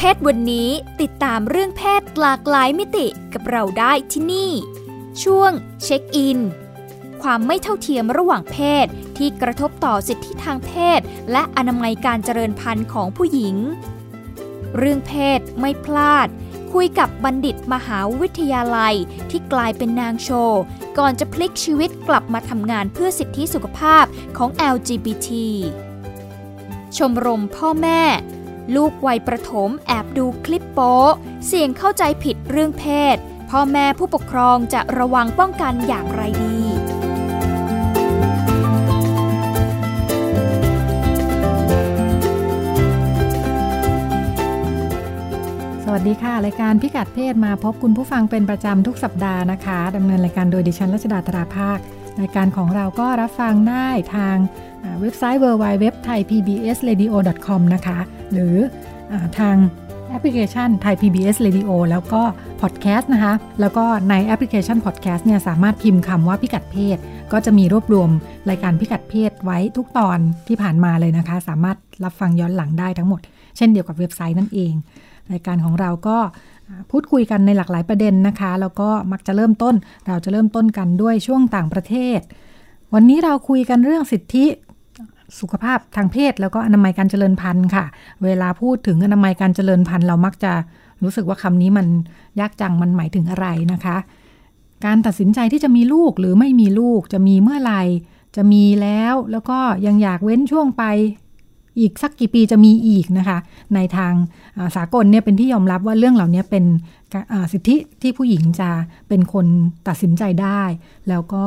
เพศวันนี้ติดตามเรื่องเพศหลากหลายมิติกับเราได้ที่นี่ ช่วงเช็คอิน ความไม่เท่าเทียมระหว่างเพศที่กระทบต่อสิทธิทางเพศ และอนามัยการเจริญพันธุ์ของผู้หญิง เรื่องเพศไม่พลาด คุยกับบัณฑิตมหาวิทยาลัยที่กลายเป็นนางโชว์ ก่อนจะพลิกชีวิตกลับมาทำงานเพื่อสิทธิสุขภาพของ LGBT ชมรมพ่อแม่ ลูกวัยประถมแอบดูคลิปโป๊เสี่ยงเข้าใจผิดเรื่องเพศ พ่อแม่ผู้ปกครองจะระวังป้องกันอย่างไรดีสวัสดีค่ะ รายการพิกัดเพศมาพบคุณผู้ฟังเป็นประจำทุกสัปดาห์นะคะดำเนินรายการโดยดิฉันรัชดาตราภาค รายการของเราก็รับฟังได้ทางเว็บไซต์ www.thaipbsradio.com นะคะ หรืออทางแอปพลิเคชัน Thai PBS Radio แล้วก็พอดแคสต์นะคะ แล้วก็ในแอปพลิเคชันพอดแคสต์เนี่ยสามารถพิมพ์คำว่าพิกัดเพศ ก็จะมีรวบรวมรายการพิกัดเพศไว้ทุกตอนที่ผ่านมาเลยนะคะ สามารถรับฟังย้อนหลังได้ทั้งหมด เช่นเดียวกับเว็บไซต์นั่นเอง รายการของเราก็ พูดคุยกันในหลากหลายประเด็นนะคะ แล้วก็มักจะเริ่มต้น เราจะเริ่มต้นกันด้วยช่วงต่างประเทศ วันนี้เราคุยกันเรื่องสิทธิสุขภาพทางเพศ แล้วก็อนามัยการเจริญพันธุ์ค่ะ เวลาพูดถึงอนามัยการเจริญพันธุ์เรามักจะรู้สึกว่าคำนี้มันยากจังมันหมายถึงอะไรนะคะ การตัดสินใจที่จะมีลูกหรือไม่มีลูกจะมีเมื่อไหร่จะมีแล้วแล้วก็ยังอยากเว้นช่วงไป อีกสักกี่ปีจะมีอีกนะคะ ในทางสากลเนี่ยเป็นที่ยอมรับว่าเรื่องเหล่านี้เป็นสิทธิที่ผู้หญิงจะเป็นคนตัดสินใจได้ แล้วก็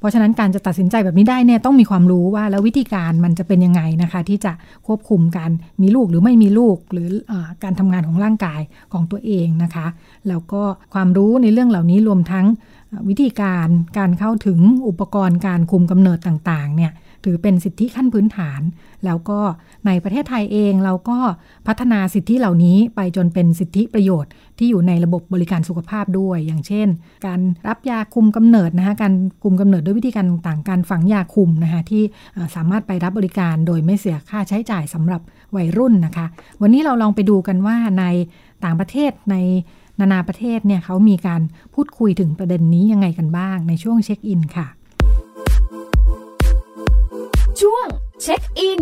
เพราะฉะนั้นการจะตัดสินใจแบบนี้ได้เนี่ยต้องมีความรู้ว่าแล้ววิธีการมันจะเป็นยังไงนะคะ ที่จะควบคุมการมีลูกหรือไม่มีลูกหรืออการทำงานของร่างกายของตัวเองนะคะ แล้วก็ความรู้ในเรื่องเหล่านี้รวมทั้งวิธีการการเข้าถึงอุปกรณ์การคุมกำเนิดต่างๆเนี่ย ถือเป็นสิทธิขั้นพื้นฐาน แล้วก็ในประเทศไทยเองเราก็พัฒนาสิทธิเหล่านี้ไปจนเป็นสิทธิประโยชน์ ที่อยู่ในระบบบริการสุขภาพด้วย อย่างเช่น การรับยาคุมกำเนิดนะคะการคุมกำเนิดด้วยวิธีการต่างๆการฝังยาคุมนะคะที่สามารถไปรับบริการโดยไม่เสียค่าใช้จ่ายสำหรับวัยรุ่นนะคะ วันนี้เราลองไปดูกันว่าในต่างประเทศในนานาประเทศเนี่ยเขามีการพูดคุยถึงประเด็นนี้ยังไงกันบ้างในช่วงเช็คอินค่ะ ช่วงเช็คอิน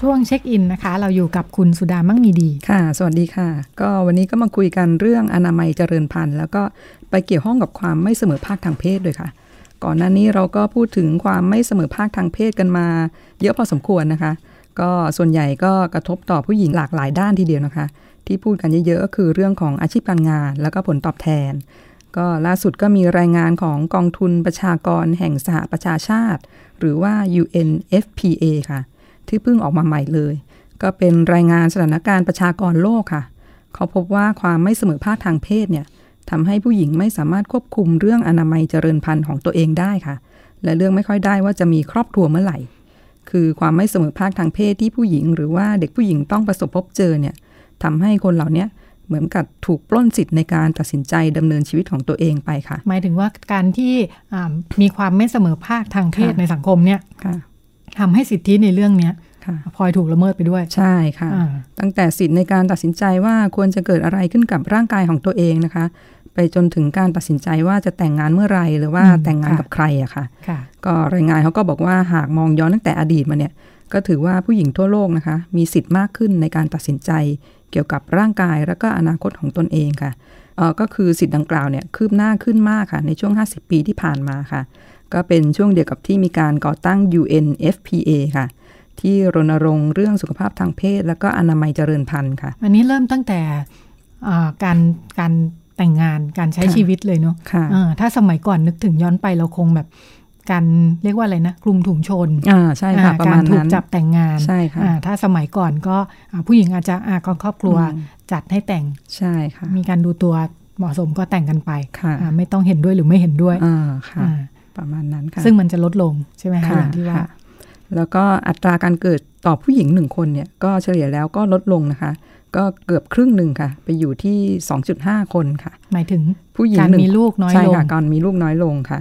ช่วงเช็คอินนะคะ เราอยู่กับคุณสุดามั่งมีดี ค่ะ สวัสดีค่ะ ก็วันนี้ก็มาคุยกันเรื่องอนามัยเจริญพันธุ์ แล้วก็ไปเกี่ยวข้องกับความไม่เสมอภาคทางเพศด้วยค่ะ ก่อนหน้านี้เราก็พูดถึงความไม่เสมอภาคทางเพศกันมา เยอะพอสมควรนะคะ ก็ส่วนใหญ่ก็กระทบต่อผู้หญิงหลากหลายด้านทีเดียวนะคะ ที่พูดกันเยอะๆก็คือเรื่องของอาชีพการงาน แล้วก็ผลตอบแทน ก็ล่าสุดก็มีรายงานของกองทุนประชากรแห่งสหประชาชาติ หรือว่า UNFPA ค่ะ ที่เพิ่งออกมาใหม่เลย ก็เป็นรายงานสถานการณ์ประชากรโลกค่ะ เขาพบว่าความไม่เสมอภาคทางเพศเนี่ยทำให้ผู้หญิงไม่สามารถควบคุมเรื่องอนามัยเจริญพันธุ์ของตัวเองได้ค่ะ และเรื่องไม่ค่อยได้ว่าจะมีครอบครัวเมื่อไหร่ คือความไม่เสมอภาคทางเพศที่ผู้หญิง หรือว่าเด็กผู้หญิงต้องประสบพบเจอเนี่ยทำให้คนเหล่านี้ เหมือนกับถูกปล้นสิทธิ์ในการตัดสินใจดำเนินชีวิตของตัวเองไปค่ะ หมายถึงว่าการที่อ่ามีความไม่เสมอภาคทางเพศค่ะในสังคมเนี่ยค่ะทำให้สิทธิในเรื่องเนี้ยค่ะพลอยถูกละเมิดไปด้วย ใช่ค่ะอ่าตั้งแต่สิทธิ์ในการตัดสินใจว่าควรจะเกิดอะไรขึ้นกับร่างกายของตัวเองนะคะ ไปจนถึงการตัดสินใจว่าจะแต่งงานเมื่อไหรหรือว่าอืมแต่งงานค่ะกับใครอะค่ะค่ะ ก็รายงานเขาก็บอกว่าหากมองย้อนตั้งแต่อดีตมาเนี่ย ก็ถือว่าผู้หญิงทั่วโลกนะคะ มีสิทธิ์มากขึ้นในการตัดสินใจ เกี่ยวกับร่างกายและก็อนาคตของตนเองค่ะเอ่อก็คือสิทธิ์ดังกล่าวเนี่ยคืบหน้าขึ้นมากค่ะในช่วง 50 ปีที่ผ่านมาค่ะ ก็เป็นช่วงเดียวกับที่มีการก่อตั้ง UNFPA ค่ะ ที่รณรงค์เรื่องสุขภาพทางเพศ และก็อนามัยเจริญพันธุ์ค่ะ อันนี้เริ่มตั้งแต่อ่าการการแต่งงานการใช้ค่ะชีวิตเลยเนาะค่ะอ่าถ้าสมัยก่อนนึกถึงย้อนไปเราคงแบบ การเรียกว่าอะไรนะคลุมถุงชนอ่าใช่ค่ะอ่ประกามาณรถูกนั้นจับแต่งงานใช่ค่ะอ่าถ้าสมัยก่อนก็อ่าผู้หญิงอาจจะอ่าก่อนครอบครัวอืมจัดให้แต่งใช่ค่ะมีการดูตัวเหมาะสมก็แต่งกันไปค่ะอ่าไม่ต้องเห็นด้วยหรือไม่เห็นด้วยอ่าค่ะอ่าประมาณนั้นค่ะซึ่งมันจะลดลงใช่ไหมคะค่ะอย่างที่ว่าค่ะแล้วก็อัตราการเกิดต่อผู้หญิงหนึ่งคนเนี่ยก็เฉลี่ยแล้วก็ลดลงนะคะก็เกือบครึ่งหนึ่งค่ะ ไปอยู่ที่ 2.5 คนค่ะ หมายถึงผู้หญิงการหนึ่งมีลูกน้อยใช่ลงค่ะการมีลูกน้อยลงค่ะ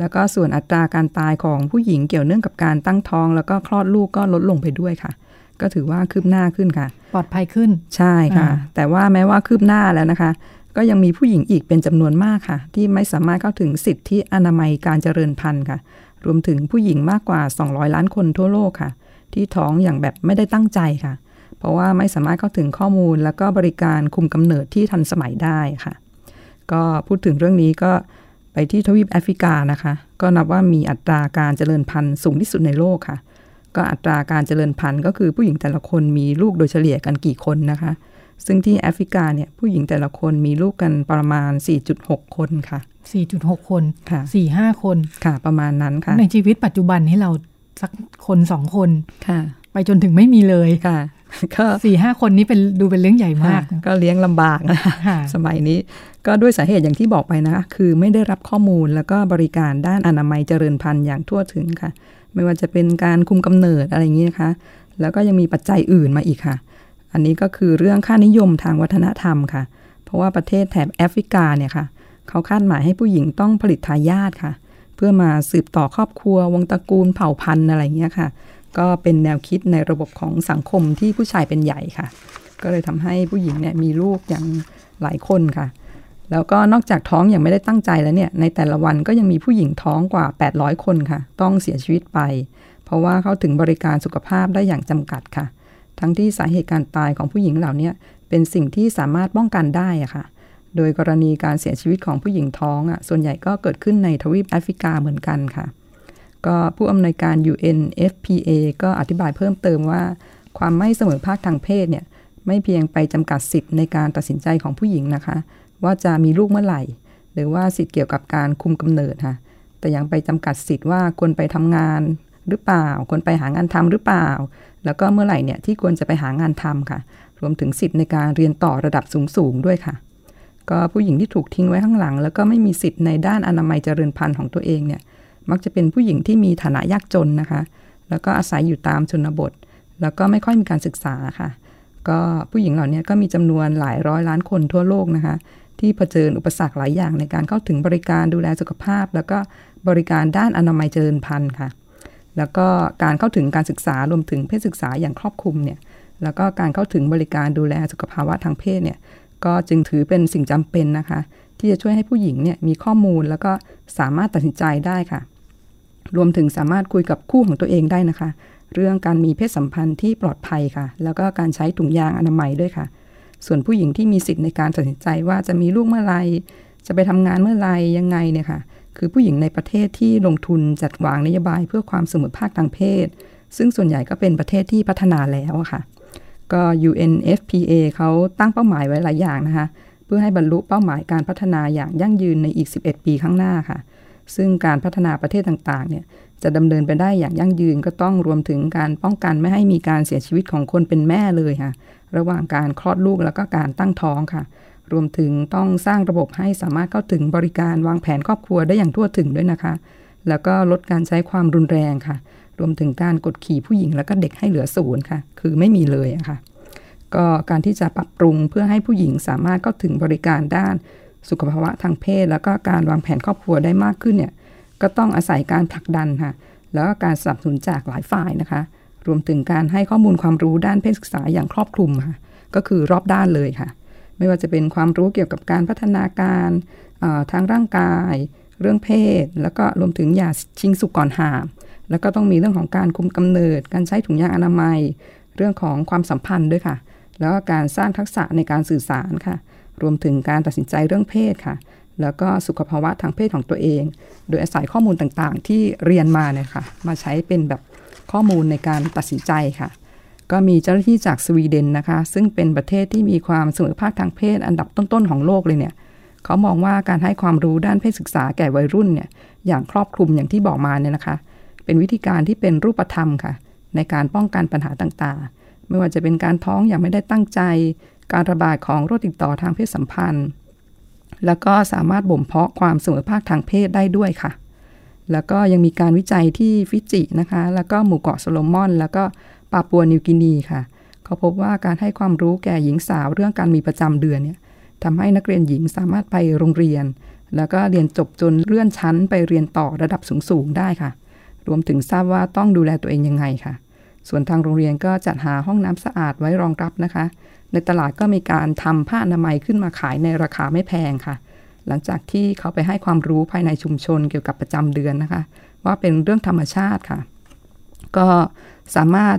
แล้วก็ส่วนอัตราการตายของผู้หญิงเกี่ยวเนื่องกับการตั้งท้อง แล้วก็คลอดลูกก็ลดลงไปด้วยค่ะ ก็ถือว่าคืบหน้าขึ้นค่ะ ปลอดภัยขึ้นใช่ค่ะอ่าแต่ว่าแม้ว่าคืบหน้าแล้วนะคะ ก็ยังมีผู้หญิงอีกเป็นจำนวนมากค่ะ ที่ไม่สามารถเข้าถึงสิทธิอนามัยการเจริญพันธุ์ค่ะ รวมถึงผู้หญิงมากกว่า 200 ล้านคนทั่วโลกค่ะ ที่ท้องอย่างแบบไม่ได้ตั้งใจค่ะ เพราะว่าไม่สามารถเข้าถึงข้อมูล แล้วก็บริการคุมกำเนิดที่ทันสมัยได้ค่ะ ก็พูดถึงเรื่องนี้ก็ ไปที่ทวีปแอฟริกานะคะ ก็นับว่ามีอัตราการเจริญพันธุ์สูงที่สุดในโลกค่ะ ก็อัตราการเจริญพันธุ์ก็คือผู้หญิงแต่ละคนมีลูกโดยเฉลี่ยกันกี่คนนะคะ ซึ่งที่แอฟริกาเนี่ยผู้หญิงแต่ละคนมีลูกกันประมาณ 4.6 คนค่ะ 4.6 คนค่ะ4-5 คนค่ะ ประมาณนั้นค่ะ ในชีวิตปัจจุบันให้เราสักคนสองคนค่ะ ไปจนถึงไม่มีเลยค่ะก็สี่ห้าคนนี้เป็นดูเป็นเรื่องใหญ่มากค่ะก็เลี้ยงลำบากนะคะค่ะสมัยนี้ ก็ด้วยสาเหตุอย่างที่บอกไปนะคะคือไม่ได้รับข้อมูลแล้วก็บริการด้านอนามัยเจริญพันธุ์อย่างทั่วถึงค่ะ ไม่ว่าจะเป็นการคุมกำเนิดอะไรอย่างนี้นะคะ แล้วก็ยังมีปัจจัยอื่นมาอีกค่ะ อันนี้ก็คือเรื่องค่านิยมทางวัฒนธรรมค่ะ เพราะว่าประเทศแถบแอฟริกาเนี่ยค่ะ เขาคาดหมายให้ผู้หญิงต้องผลิตทายาทค่ะ เพื่อมาสืบต่อครอบครัว วงตระกูลเผ่าพันธุ์อะไรอย่างเงี้ยค่ะ ก็เป็นแนวคิดในระบบของสังคมที่ผู้ชายเป็นใหญ่ค่ะ ก็เลยทำให้ผู้หญิงเนี่ยมีลูกอย่างหลายคนค่ะ แล้วก็นอกจากท้องอย่างไม่ได้ตั้งใจแล้วเนี่ย ในแต่ละวันก็ยังมีผู้หญิงท้องกว่า 800 คนค่ะ ต้องเสียชีวิตไป เพราะว่าเข้าถึงบริการสุขภาพได้อย่างจำกัดค่ะ ทั้งที่สาเหตุการตายของผู้หญิงเหล่านี้เป็นสิ่งที่สามารถป้องกันได้อะค่ะ โดยกรณีการเสียชีวิตของผู้หญิงท้องอะส่วนใหญ่ก็เกิดขึ้นในทวีปแอฟริกาเหมือนกันค่ะ ก็ผู้อำนวยการ UNFPA ก็อธิบายเพิ่มเติมว่า ความไม่เสมอภาคทางเพศเนี่ยไม่เพียงไปจำกัดสิทธิ์ในการตัดสินใจของผู้หญิงนะคะ ว่าจะมีลูกเมื่อไหร่ หรือว่าสิทธิ์เกี่ยวกับการคุมกำเนิดค่ะ แต่ยังไปจำกัดสิทธิ์ว่าควรไปทำงานหรือเปล่า ควรไปหางานทำหรือเปล่า แล้วก็เมื่อไหร่เนี่ยที่ควรจะไปหางานทำค่ะ รวมถึงสิทธิ์ในการเรียนต่อระดับสูงๆด้วยค่ะ ก็ผู้หญิงที่ถูกทิ้งไว้ข้างหลัง แล้วก็ไม่มีสิทธิ์ในด้านอนามัยเจริญพันธุ์ของตัวเองเนี่ย มักจะเป็นผู้หญิงที่มีฐานะยากจนนะคะ แล้วก็อาศัยอยู่ตามชนบท แล้วก็ไม่ค่อยมีการศึกษาค่ะ ก็ผู้หญิงเหล่านี้ก็มีจำนวนหลายร้อยล้านคนทั่วโลกนะคะ ที่เผชิญอุปสรรคหลายอย่างในการเข้าถึงบริการดูแลสุขภาพ แล้วก็บริการด้านอนามัยเจริญพันธุ์ค่ะ แล้วก็การเข้าถึงการศึกษารวมถึงเพศศึกษาอย่างครอบคลุมเนี่ยแล้วก็การเข้าถึงบริการดูแลสุขภาวะทางเพศเนี่ยก็จึงถือเป็นสิ่งจำเป็นนะคะ ที่จะช่วยให้ผู้หญิงเนี่ยมีข้อมูลแล้วก็สามารถตัดสินใจได้ค่ะ รวมถึงสามารถคุยกับคู่ของตัวเองได้นะคะ เรื่องการมีเพศสัมพันธ์ที่ปลอดภัยค่ะ แล้วก็การใช้ถุงยางอนามัยด้วยค่ะ ส่วนผู้หญิงที่มีสิทธิ์ในการตัดสินใจว่าจะมีลูกเมื่อไหรจะไปทำงานเมื่อไหรยังไงเนี่ยค่ะ คือผู้หญิงในประเทศที่ลงทุนจัดวางนโยบายเพื่อความเสมอภาคทางเพศ ซึ่งส่วนใหญ่ก็เป็นประเทศที่พัฒนาแล้วอะค่ะ ก็ UNFPA เขาตั้งเป้าหมายไว้หลายอย่างนะคะ เพื่อให้บรรลุเป้าหมายการพัฒนาอย่างยั่งยืนในอีก 11 ปีข้างหน้าค่ะ ซึ่งการพัฒนาประเทศต่างๆ เนี่ย จะดำเนินไปได้อย่างยั่งยืนก็ต้องรวมถึงการป้องกันไม่ให้มีการเสียชีวิตของคนเป็นแม่เลยค่ะ ระหว่างการคลอดลูกแล้วก็การตั้งท้องค่ะ รวมถึงต้องสร้างระบบให้สามารถเข้าถึงบริการวางแผนครอบครัวได้อย่างทั่วถึงด้วยนะคะ แล้วก็ลดการใช้ความรุนแรงค่ะ รวมถึงการกดขี่ผู้หญิงแล้วก็เด็กให้เหลือศูนย์ค่ะ คือไม่มีเลยะค่ะ ก็การที่จะปรับปรุงเพื่อให้ผู้หญิงสามารถเข้าถึงบริการด้านสุขภาวะทางเพศ แล้วก็การวางแผนครอบครัวได้มากขึ้นเนี่ย ก็ต้องอาศัยการผลักดันค่ะ แล้วก็การสนับสนุนจากหลายฝ่ายนะคะ รวมถึงการให้ข้อมูลความรู้ด้านเพศศึกษาอย่างครอบคลุมค่ะ ก็คือรอบด้านเลยค่ะ ไม่ว่าจะเป็นความรู้เกี่ยวกับการพัฒนาการทางร่างกาย เรื่องเพศ แล้วก็รวมถึงยาชิงสุกก่อนหาม แล้วก็ต้องมีเรื่องของการคุมกำเนิด การใช้ถุงยางอนามัย เรื่องของความสัมพันธ์ด้วยค่ะ แล้วก็การสร้างทักษะในการสื่อสารค่ะ รวมถึงการตัดสินใจเรื่องเพศค่ะ แล้วก็สุขภาวะทางเพศของตัวเอง โดยอาศัยข้อมูลต่างๆ ที่เรียนมาเนี่ยค่ะ มาใช้เป็นแบบข้อมูลในการตัดสินใจค่ะ ก็มีเจ้าหน้าที่จากสวีเดนนะคะ ซึ่งเป็นประเทศที่มีความเสมอภาคทางเพศอันดับต้นๆของโลกเลยเนี่ยเขามองว่าการให้ความรู้ด้านเพศศึกษาแก่วัยรุ่นเนี่ยอย่างครอบคลุมอย่างที่บอกมาเนี่ยนะคะ เป็นวิธีการที่เป็นรูปธรรมค่ะ ในการป้องกันปัญหาต่างๆ ไม่ว่าจะเป็นการท้องอย่างไม่ได้ตั้งใจ การระบาดของโรคติดต่อทางเพศสัมพันธ์ แล้วก็สามารถบ่มเพาะความเสมอภาคทางเพศได้ด้วยค่ะ แล้วก็ยังมีการวิจัยที่ฟิจินะคะ แล้วก็หมู่เกาะโซโลมอน แล้วก็ปาปัวนิวกินีค่ะเขาพบว่าการให้ความรู้แก่หญิงสาวเรื่องการมีประจำเดือนเนี่ยทำให้นักเรียนหญิงสามารถไปโรงเรียน แล้วก็เรียนจบจนเลื่อนชั้นไปเรียนต่อระดับสูงๆได้ค่ะ รวมถึงทราบว่าต้องดูแลตัวเองยังไงค่ะ ส่วนทางโรงเรียนก็จัดหาห้องน้ำสะอาดไว้รองรับนะคะ ในตลาดก็มีการทำผ้าอนามัยขึ้นมาขายในราคาไม่แพงค่ะ หลังจากที่เขาไปให้ความรู้ภายในชุมชนเกี่ยวกับประจำเดือนนะคะ ว่าเป็นเรื่องธรรมชาติค่ะ ก็สามารถ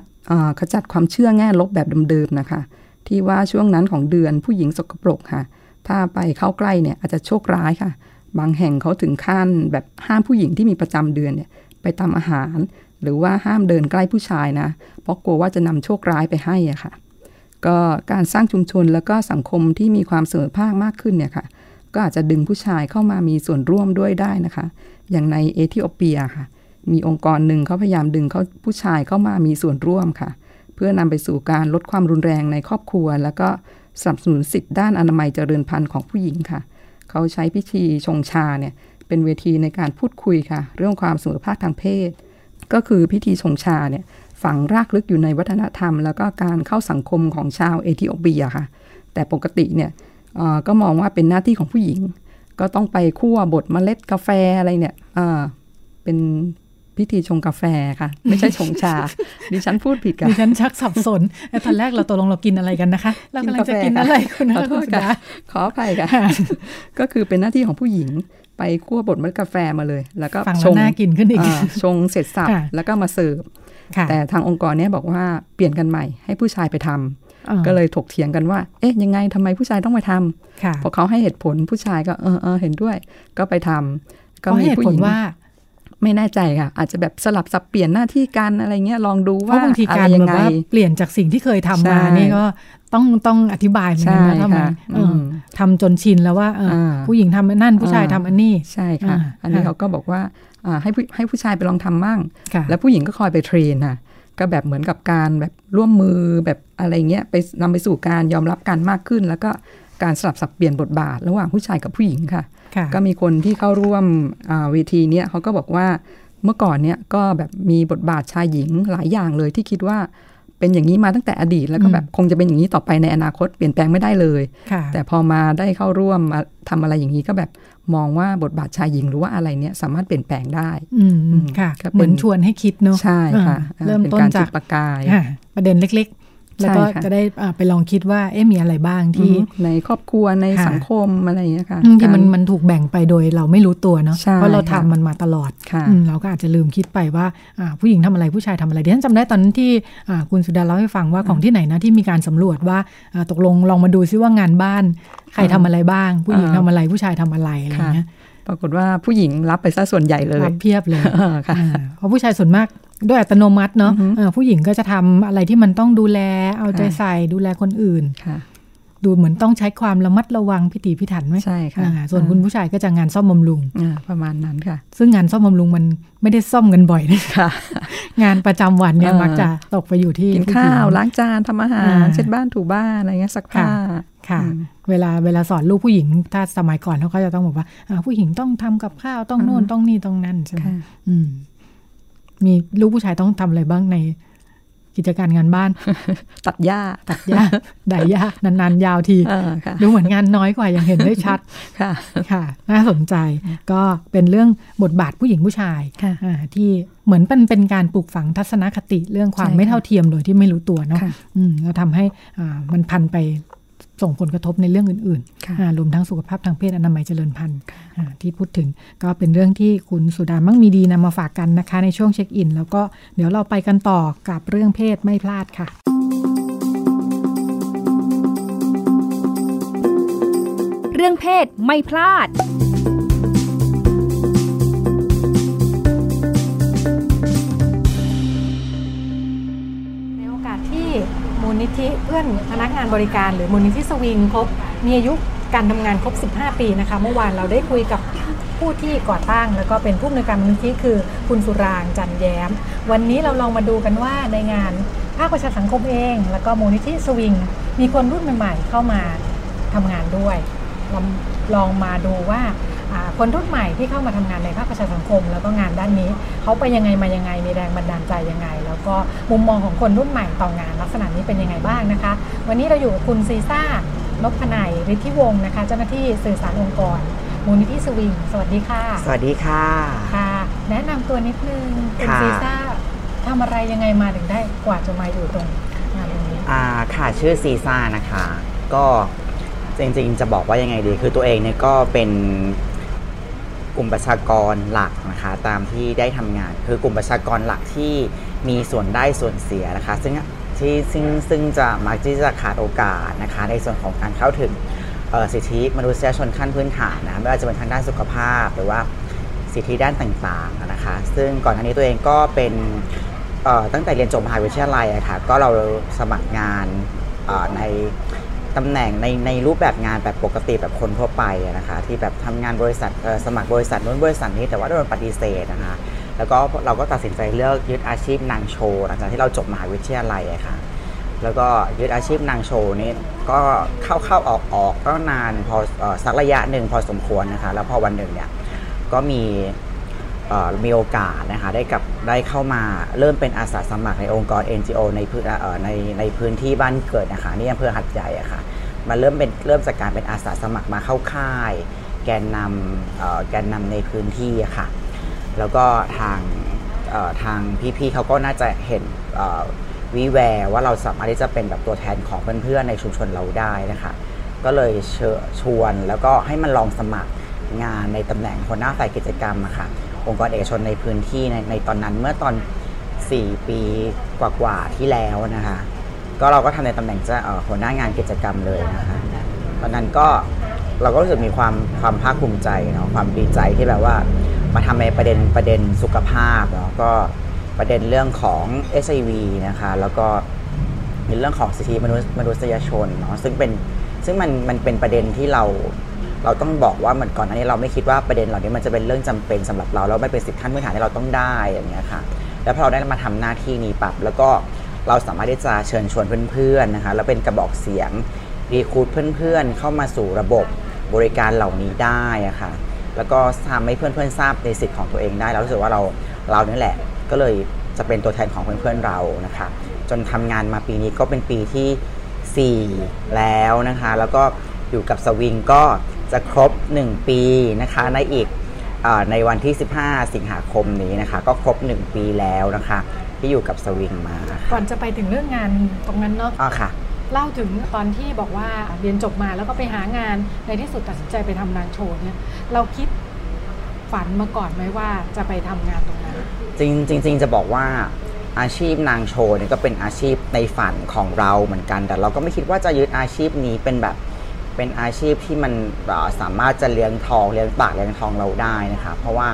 ขจัดความเชื่อแง่ลบแบบเดิมๆนะคะ ที่ว่าช่วงนั้นของเดือนผู้หญิงสกปรกค่ะ ถ้าไปเข้าใกล้เนี่ยอาจจะโชคร้ายค่ะ บางแห่งเขาถึงขั้นแบบห้ามผู้หญิงที่มีประจำเดือนเนี่ยไปทำอาหาร หรือว่าห้ามเดินใกล้ผู้ชายนะ เพราะกลัวว่าจะนำโชคร้ายไปให้อะค่ะ ก็การสร้างชุมชนแล้วก็สังคมที่มีความเสมอภาคมากขึ้นเนี่ยค่ะ ก็อาจจะดึงผู้ชายเข้ามามีส่วนร่วมด้วยได้นะคะ อย่างในเอธิโอเปียค่ะ มีองค์กรหนึ่งเขาพยายามดึงเขาผู้ชายเข้ามามีส่วนร่วมค่ะ เพื่อนำไปสู่การลดความรุนแรงในครอบครัว แล้วก็สนับสนุนสิทธิด้านอนามัยเจริญพันธุ์ของผู้หญิงค่ะ เขาใช้พิธีชงชาเนี่ยเป็นเวทีในการพูดคุยค่ะ เรื่องความเสมอภาคทางเพศ ก็คือพิธีชงชาเนี่ย ฝังรากลึกอยู่ในวัฒนธรรม แล้วก็การเข้าสังคมของชาวเอธิโอเปียค่ะ แต่ปกติเนี่ยก็มองว่าเป็นหน้าที่ของผู้หญิง ก็ต้องไปคั่วบดเมล็ดกาแฟอะไรเนี่ยเป็นพิธีชงกาแฟค่ะ ไม่ใช่ชงชา ดิฉันพูดผิดกันดิฉันชักสับสนตอนแรกเราตกลงเรากินอะไรกันนะคะเรากำลังจะกินอะไรคุณขอโทษค่ะขออภัยค่ะ ก็คือเป็นหน้าที่ของผู้หญิงไปคั่วบดเมล็ดกาแฟมาเลย แล้วก็ชงน่ากินขึ้นอีกชงเสร็จสับแล้วก็มาเสิร์ฟ แต่ทางองค์กรเนี้ยบอกว่าเปลี่ยนกันใหม่ ให้ผู้ชายไปทำก็เลยถกเถียงกันว่า เอ๊ะยังไงทำไมผู้ชายต้องไปทำพอเขาให้เหตุผลผู้ชายก็เออเออเห็นด้วย ก็ไปทำก็มีผู้หญิงว่าไม่แน่ใจค่ะ อาจจะแบบสลับสับเปลี่ยนหน้าที่กันอะไรเงี้ยลองดูว่าบางทีการยังไงเปลี่ยนจากสิ่งที่เคยทำมานี่ก็ต้องต้องอธิบายเหมือนกันนะทำไมทำจนชินแล้วว่าผู้หญิงทำนั่นผู้ชายทำอันนี้ใช่ค่ะ อันนี้เขาก็บอกว่า ให้ผู้ให้ผู้ชายไปลองทำมั่ง แล้วผู้หญิงก็คอยไปเทรนค่ะก็แบบเหมือนกับการแบบร่วมมือแบบอะไรเงี้ยไปนำไปสู่การยอมรับกันมากขึ้น แล้วก็การสลับสับเปลี่ยนบทบาท ระหว่างผู้ชายกับผู้หญิงค่ะ ก็มีคนที่เข้าร่วมเวทีเนี้ยเขาก็บอกว่าเมื่อก่อนเนี้ยก็แบบมีบทบาทชายหญิงหลายอย่างเลยที่คิดว่าเป็นอย่างนี้มาตั้งแต่อดีตแล้วก็แบบคงจะเป็นอย่างนี้ต่อไปในอนาคตเปลี่ยนแปลงไม่ได้เลย แต่พอมาได้เข้าร่วมมาทำอะไรอย่างนี้ก็แบบ มองว่าบทบาทชายหญิงหรือว่าอะไรเนี้ยสามารถเปลี่ยนแปลงได้อืมค่ะเหมือนชวนให้คิดเนาะใช่ค่ะเริ่มต้นจากประกายประเด็นเล็ก แล้วก็จะได้ไปลองคิดว่าเอ๊ะมีอะไรบ้างที่ในครอบครัวในสังคมอะไรอย่างเงี้ยค่ะที่มันมันถูกแบ่งไปโดยเราไม่รู้ตัวเนาะเพราะเราทำมันมาตลอดเราก็อาจจะลืมคิดไปว่าผู้หญิงทำอะไรผู้ชายทำอะไรเดี๋ยวฉันจำได้ตอนนั้นที่คุณสุดาเล่าให้ฟังว่าของที่ไหนนะที่มีการสำรวจว่าตกลงลองมาดูซิว่างานบ้าน ใครทำอะไรบ้าง ผู้หญิงทำอะไรผู้ชายทำอะไรอะไรเงี้ย ปรากฏว่าผู้หญิงรับไปซะส่วนใหญ่เลยรับเพียบเลยเพราะผู้ชายส่วนมากด้วยอัตโนมัติเนาะผู้หญิงก็จะทำอะไรที่มันต้องดูแลเอาใจใส่ดูแลคนอื่นดูเหมือนต้องใช้ความระมัดระวังพิถีพิถันไหมใช่ค่ะส่วนคุณผู้ชายก็จะงานซ่อมบำรุงประมาณนั้นค่ะ ซึ่งงานซ่อมบำรุงมันไม่ได้ซ่อมกันบ่อยนะค่ะงานประจำวันเนี่ยมักจะตกไปอยู่ที่กินข้าวล้างจานทำอาหารเช็ดบ้านถูบ้านอะไรเงี้ยซักผ้าค่ะ เวลาเวลาสอนลูกผู้หญิง ถ้าสมัยก่อนเขาก็จะต้องบอกว่าผู้หญิงต้องทำกับข้าวต้องโน่นต้องนี่ต้องนั่นใช่ไหมมีลูกผู้ชายต้องทำอะไรบ้างในกิจการงานบ้าน ตัดหญ้าตัดหญ้าไดหญ้านานๆ ยาวทีดูเหมือนงานน้อยกว่ายังเห็นได้ชัดค่ะค่ะ น่าสนใจก็เป็นเรื่องบทบาทผู้หญิงผู้ชายที่เหมือนเป็นเป็นการปลูกฝังทัศนคติเรื่องความไม่เท่าเทียมโดยที่ไม่รู้ตัวเนาะก็ทำให้มันพันไป ส่งผลกระทบในเรื่องอื่นๆรวมทั้งสุขภาพทางเพศอนามัยเจริญพันธุ์ที่พูดถึงก็เป็นเรื่องที่คุณสุดามั่งมีดีนำมาฝากกันนะคะ ในช่วงเช็คอิน แล้วก็เดี๋ยวเราไปกันต่อกับเรื่องเพศไม่พลาดค่ะเรื่องเพศไม่พลาด ลนิธิเพื่อนพนักงานบริการ หรือมูลนิธิสวิงครบมีอายุการทำงานครบ 15 ปีนะคะ เมื่อวานเราได้คุยกับผู้ที่ก่อตั้ง แล้วก็เป็นผู้อำนวยการมูลนิธิคือคุณสุรางจันแย้ม วันนี้เราลองมาดูกันว่าในงานภาคประชาสังคมเอง แล้วก็มูลนิธิสวิง มีคนรุ่นใหม่ ๆ เข้ามาทำงานด้วยลองลองมาดูว่า คนรุ่นใหม่ที่เข้ามาทำงานในภาคประชาสังคม แล้วก็งานด้านนี้เขาไปยังไงมายังไงมีแรงบันดาลใจยังไง แล้วก็มุมมองของคนรุ่นใหม่ต่องานลักษณะนี้เป็นยังไงบ้างนะคะ วันนี้เราอยู่กับคุณซีซ่านพนัยฤทธิวงศ์นะคะ เจ้าหน้าที่สื่อสารองค์กร มูลนิธิสวิงสวัสดีค่ะ สวัสดีค่ะค่ะ แนะนำตัวนิดนึงคุณค่ะซีซ่าทำอะไรยังไงมาถึงได้กว่าจะมาอยู่ตรงงานตรงนี้อ่าค่ะชื่อซีซ่านะคะ ก็จริงๆ จะบอกว่ายังไงดี คือตัวเองเนี่ยก็เป็น กลุ่มประชากรหลักนะคะตามที่ได้ทำงาน คือกลุ่มประชากรหลักที่มีส่วนได้ส่วนเสียนะคะ ซึ่งที่ซึ่งซึ่งจะมักที่จะขาดโอกาสนะคะในส่วนของการเข้าถึงสิทธิมนุษยชนขั้นพื้นฐานนะไม่ว่าจะเป็นทางด้านสุขภาพหรือว่าสิทธิด้านต่างๆนะคะ ซึ่งก่อนหน้านี้ตัวเองก็เป็นตั้งแต่เรียนจบมหาวิทยาลัยอะค่ะก็เราสมัครงานใน ตำแหน่งในในรูปแบบงานแบบปกติแบบคนทั่วไปนะคะที่แบบทำงานบริษัทสมัครบริษัทนู้นบริษัทนี้แต่ว่าโดนปฏิเสธนะคะแล้วก็เราก็ตัดสินใจเลือกยึดอาชีพนางโชว์หลังจากที่เราจบมหาวิทยาลัยะค่ะแล้วก็ยึดอาชีพนางโชว์นี่ก็เข้าเข้าออกออกก็นานพออสักระยะหนึ่งพอสมควรนะคะแล้วพอวันหนึ่งเนี่ยก็มีมีโอกาสนะคะได้กับ ได้เข้ามาเริ่มเป็นอาสาสมัครในองค์กร NGO ในพื้นในในพื้นที่บ้านเกิดนะคะนี่อำเภอหัดใหญ่อะค่ะมาเริ่มเป็นเริ่มจากการเป็นอาสาสมัครมาเข้าค่าย แกนนำแกนนำในพื้นที่อะค่ะ แล้วก็ทางทางพี่ๆเขาก็น่าจะเห็นวิแววว่าเราสามารถที่จะเป็นแบบตัวแทนของเพื่อนๆในชุมชนเราได้นะคะก็เลยเชิญชวนแล้วก็ให้มันลองสมัครงานในตำแหน่งหัวหน้าฝ่ายกิจกรรมอะค่ะ องค์กรเอกชนในพื้นที่ในในตอนนั้นเมื่อตอน 4 ปีกว่าๆที่แล้วนะคะก็เราก็ทำในตำแหน่งจะหัวหน้างานกิจกรรมเลยนะคะตอนนั้นก็เราก็รู้สึกมีความความภาคภูมิใจเนาะความดีใจที่แบบว่ามาทำในประเด็นประเด็นสุขภาพเนาะก็ประเด็นเรื่องของ HIV นะคะแล้วก็ในเรื่องของสิทธิมนุษยมนุษยชนเนาะซึ่งเป็นซึ่งมันมันเป็นประเด็นที่เรา เราต้องบอกว่ามันก่อนหน้านี้เราไม่คิดว่าประเด็นเหล่านี้มันจะเป็นเรื่องจำเป็นสำหรับเราแล้วไม่เป็นสิทธิขั้นพื้นฐานที่เราต้องได้อย่างเงี้ยค่ะ แล้วพอเราได้มาทำหน้าที่นี้ปรับแล้วก็เราสามารถที่จะเชิญชวนเพื่อนๆนะคะแล้วเป็นกระบอกเสียงรีคูดเพื่อนๆ เข้ามาสู่ระบบบริการเหล่านี้ได้อะค่ะ แล้วก็ทำให้เพื่อนๆทราบในสิทธิ์ของตัวเองได้แล้วรู้สึกว่าเราเรานี่แหละก็เลยจะเป็นตัวแทนของเพื่อนๆเรานะคะจนทำงานมาปีนี้ก็เป็นปีที่ 4 แล้วนะคะ แล้วก็อยู่กับสวิงก็ จะครบ 1 ปีนะคะในอีกอ่าในวันที่ 15 สิงหาคมนี้นะคะ ก็ครบ 1 ปีแล้วนะคะ ที่อยู่กับสวิงมาค่ะก่อนจะไปถึงเรื่องงานตรงนั้นเนาะอ๋อค่ะเล่าถึงตอนที่บอกว่าเรียนจบมาแล้วก็ไปหางานในที่สุดตัดสินใจไปทำนางโชว์เนี่ยเราคิดฝันมาก่อนไหมว่าจะไปทำงานตรงนั้น จริงจริงๆจะบอกว่าอาชีพนางโชว์เนี่ยก็เป็นอาชีพในฝันของเราเหมือนกัน แต่เราก็ไม่คิดว่าจะยึดอาชีพนี้เป็นแบบ เป็นอาชีพที่มันสามารถจะเลี้ยงทองเลี้ยงปากเลี้ยงทองเราได้นะคะเพราะว่า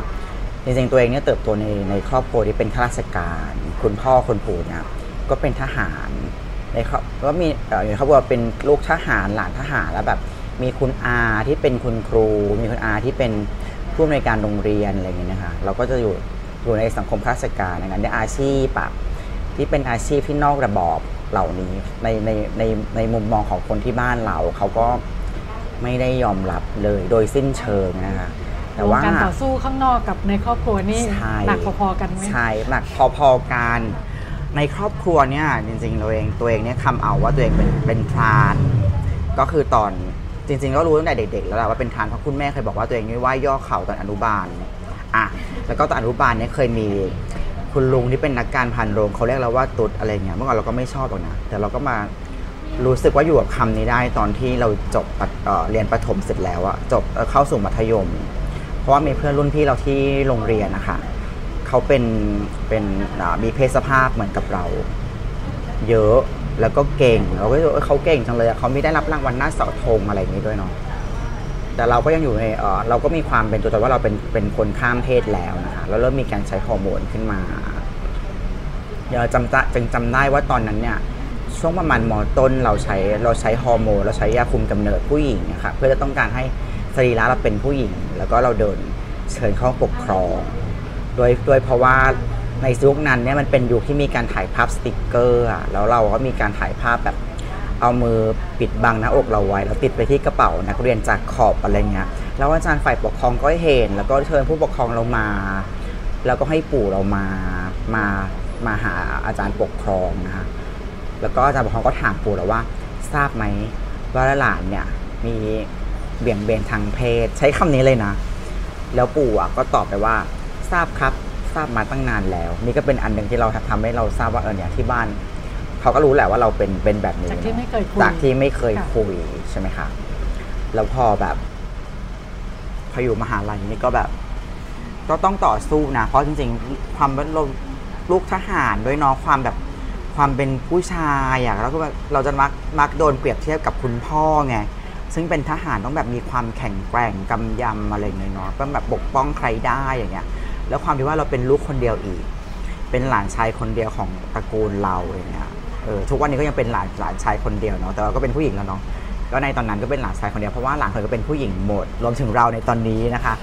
จริงๆตัวเองเนี่ยเติบโตในในครอบครัวที่เป็นข้าราชการ คุณพ่อคุณปู่เนี่ยก็เป็นทหารในครอบก็มีเอ่ออยู่ในครอบครัวเป็นลูกทหารหลานทหารแล้วแบบมีคุณอาที่เป็นคุณครู มีคุณอาที่เป็นผู้อำนวยการโรงเรียนอะไรอย่างเงี้ยนะคะเราก็จะอยู่อยู่ในสังคมข้าราชการอย่างนั้นในอาชีพแบบที่เป็นอาชีพที่นอกระบอบ เหล่านี้ในในในในมุมมองของคนที่บ้านเราเขาก็ไม่ได้ยอมรับเลยโดยสิ้นเชิงนะคะแต่ว่าการต่อสู้ข้างนอกกับในครอบครัวนี่ใช่หนักพอๆกันไหมใช่หนักพอๆกันในครอบครัวเนี่ยจริงๆตัวเองตัวเองเนี่ยคำเอาว่าตัวเองเป็นเป็นพราน ก็คือตอนจริง ๆ ก็รู้ตั้งแต่เด็ก ๆ แล้วแหละว่าเป็นพรานเพราะคุณแม่เคยบอกว่าตัวเองนี่ไหว้ย่อเข่าตอนอนุบาลอะแล้วก็ตอนอนุบาลเนี่ยเคยมี คุณลุงที่เป็นนักการพันโรงเขาเรียกเราว่าตุ๊ดอะไรเงี้ยเมื่อก่อนเราก็ไม่ชอบหรอกนะแต่เราก็มารู้สึกว่าอยู่กับคำนี้ได้ตอนที่เราจบปะเเรียนประถมเสร็จแล้วอะจบเเข้าสู่มัธยม เพราะว่ามีเพื่อนรุ่นพี่เราที่โรงเรียนนะคะเขาเป็นเป็นมีเพศสภาพเหมือนกับเรา เยอะแล้วก็เก่งเราก็รู้ว่าเขาเก่งจังเลยเขาไม่ได้รับรางวัลหน้าเสาธงอะไรนี้ด้วยเนาะแต่เราก็ยังอยู่ในเเราก็มีความเป็นตัวตนว่าเราเป็นเป็นคนข้ามเพศแล้วนะคะ แล้วเริ่มมีการใช้ฮอร์โมนขึ้นมาเดี๋ยวจำจะจึงจำได้ว่าตอนนั้นเนี่ยช่วงประมาณมอต้นเราใช้เราใช้ฮอร์โมนเราใช้ยาคุมกำเนิดผู้หญิงนะคะเพื่อจะต้องการให้สรีระเราเป็นผู้หญิง แล้วก็เราเดินเชิญเข้าปกครองโดยโดยเพราะว่าในยุคนั้นเนี่ยมันเป็นยุคที่มีการถ่ายภาพสติกเกอร์อะแล้วเราก็มีการถ่ายภาพแบบเอามือปิดบังหน้าอกเราไว้ แล้วติดไปที่กระเป๋านักเรียนจากขอบอะไรเงี้ยแล้วอาจารย์ฝ่ายปกครองก็เห็น แล้วก็เชิญผู้ปกครองเรามา แล้วก็ให้ปู่เรามามามาหาอาจารย์ปกครองนะคะแล้วก็อาจารย์ปกครองก็ถามปู่เราว่า ทราบไหมว่าหลานเนี่ยมีเบี่ยงเบนทางเพศ ใช้คำนี้เลยนะ แล้วปู่อะก็ตอบไปว่าทราบครับทราบมาตั้งนานแล้ว นี่ก็เป็นอันหนึ่งที่เราทำให้เราทราบว่าเออเนี่ยที่บ้านเขาก็รู้แหละว่าเราเป็นเป็นแบบนี้จากที่ไม่เคยคุยจากที่ไม่เคยค่ะคุยใช่ไหมคะแล้วพอแบบพออยู่มหาลัยนี่ก็แบบ ก็ต้องต่อสู้นะ เพราะจริงๆ ความเป็นเราลูกทหารด้วยเนาะความแบบความเป็นผู้ชายอะแล้วก็แบบเราจะมักมักโดนเปรียบเทียบกับคุณพ่อไงซึ่งเป็นทหารต้องแบบมีความแข็งแกร่งกำยำอะไรอย่างเงี้ยเนาะต้องแบบปกป้องใครได้อย่างเงี้ย แล้วความที่ว่าเราเป็นลูกคนเดียวอีก เป็นหลานชายคนเดียวของตระกูลเราอย่างเงี้ยเออทุกวันนี้ก็ยังเป็นหลานหลานชายคนเดียวเนาะแต่เราก็เป็นผู้หญิงแล้วเนาะก็ในตอนนั้นก็เป็นหลานชายคนเดียวเพราะว่าหลานคนก็เป็นผู้หญิงหมดรวมถึงเราในตอนนี้นะคะ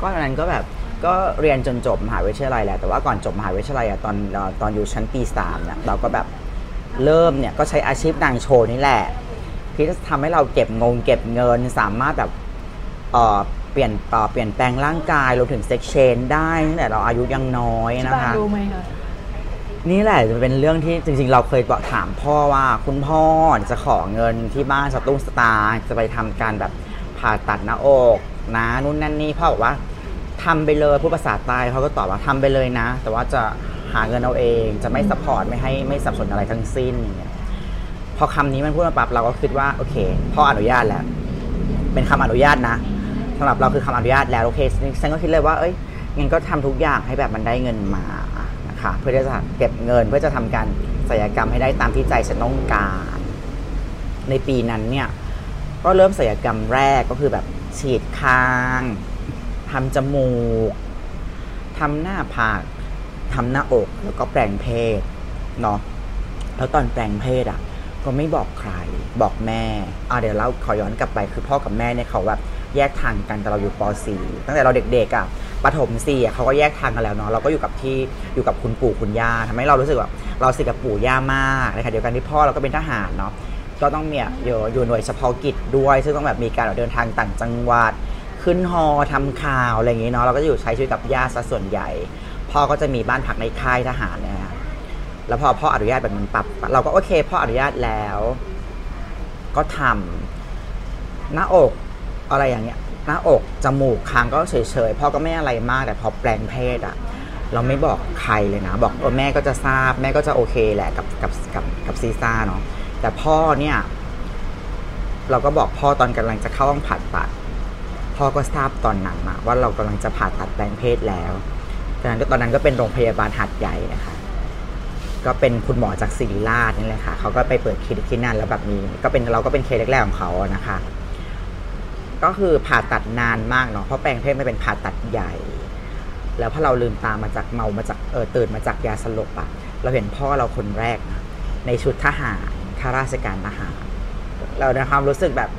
ก็ตอนนั้นก็แบบ ก็เรียนจนจบมหาวิทยาลัยแหละ แต่ว่าก่อนจบมหาวิทยาลัยอะตอนเอ่อตอนอยู่ชั้นปีสามเนี่ยเราก็แบบเริ่มเนี่ยก็ใช้อาชีพนางโชว์นี่แหละที่จะทำให้เราเก็บงงเก็บเงินสามารถแบบเอ่อเปลี่ยนเอ่อเปลี่ยนแปลงร่างกายรวมถึงเซ็กชนได้ตั้งแต่เราอายุยังน้อยที่นะบ้านคะ รู้ไหมคะนี่แหละจะเป็นเรื่องที่จริงๆ เราเคยบอกถามพ่อว่าคุณพ่อจะขอเงินที่บ้านสตุ้งสตางค์จะไปทำการแบบผ่าตัดหน้าอกนะนู่นนั่นนี่พ่อบอกว่า ทำไปเลยผู้ภาษาใต้เขาก็ตอบว่าทำไปเลยนะ แต่ว่าจะหาเงินเอาเอง จะไม่ support ไม่ให้ไม่สนับสนุนอะไรทั้งสิ้นเงี้ยพอคำนี้มันพูดมาปั๊บเราก็คิดว่าโอเคพ่ออนุญาตแล้ว เป็นคำอนุญาตนะสำหรับเราคือคำอนุญาตแล้วโอเคฉันก็คิดเลยว่าเอ้ยงั้นก็ทำทุกอย่างให้แบบมันได้เงินมานะคะเพื่อที่จะเก็บเงินเพื่อจะทำการศัลยกรรมให้ได้ตามที่ใจฉันต้องการ ในปีนั้นเนี่ยก็เริ่มศัลยกรรมแรกก็คือแบบฉีดคาง ทำจมูกทำหน้าผากทำหน้าอกแล้วก็แปลงเพศเนาะแล้วตอนแปลงเพศอะ ก็ไม่บอกใครบอกแม่อ่าเดี๋ยวเราขอย้อนกลับไปคือพ่อกับแม่เนี่ยเขาแบบแยกทางกันแต่เราอยู่ป .4 ตั้งแต่เราเด็กๆอะประถม4อ่เขาก็แยกทางกันแล้วเนาะเราก็อยู่กับที่อยู่กับคุณปู่คุณย่าทำให้เรารู้สึกว่าเราสิกับปู่ย่ามากนขณะเดียวกันที่พ่อเราก็เป็นทหารเนาะก็ต้องมีอยู่อยู่หน่วยเฉพาะกิจด้วย ซึ่งต้องแบบมีการเดินทางต่างจังหวัด ขึ้นฮอทำข่าวอะไรอย่างงี้เนาะเราก็จะอยู่ใช้ชีวิตกับย่าซะส่วนใหญ่ พ่อก็จะมีบ้านพักในค่ายทหารเนี่ยนะแล้วพอพ่ออนุญาตแบบมันปรับ เราก็โอเค พ่ออนุญาตแล้ว ก็ทำหน้าอกอะไรอย่างเงี้ย หน้าอกจมูกคางก็เฉยๆพ่อก็ไม่อะไรมากแต่พอแปลงเพศอะเราไม่บอกใครเลยนะ บอกเออแม่ก็จะทราบ แม่ก็จะโอเคแหละกับกับกับกับซีซ่าเนาะแต่พ่อเนี่ย เราก็บอกพ่อตอนกำลังจะเข้าห้องผ่าตัด พ่อก็ทราบตอนนั้นว่าเรากำลังจะผ่าตัดแปลงเพศแล้วตอนนั้นตอนนั้นก็เป็นโรงพยาบาลหัดใหญ่นะคะก็เป็นคุณหมอจากศิริราชนี่แหละค่ะเขาก็ไปเปิดคลินิกที่นั่นแล้วแบบมีก็เป็นเราก็เป็นเคสแรกๆของเขาอะนะคะ ก็คือผ่าตัดนานมากเนาะเพราะแปลงเพศไม่เป็นผ่าตัดใหญ่ แล้วพอเราลืมตามาจากเมามาจากเออตื่นมาจากยาสลบอะเราเห็นพ่อเราคนแรก ในชุดทหารข้าราชการทหารเราในความรู้สึกแบบ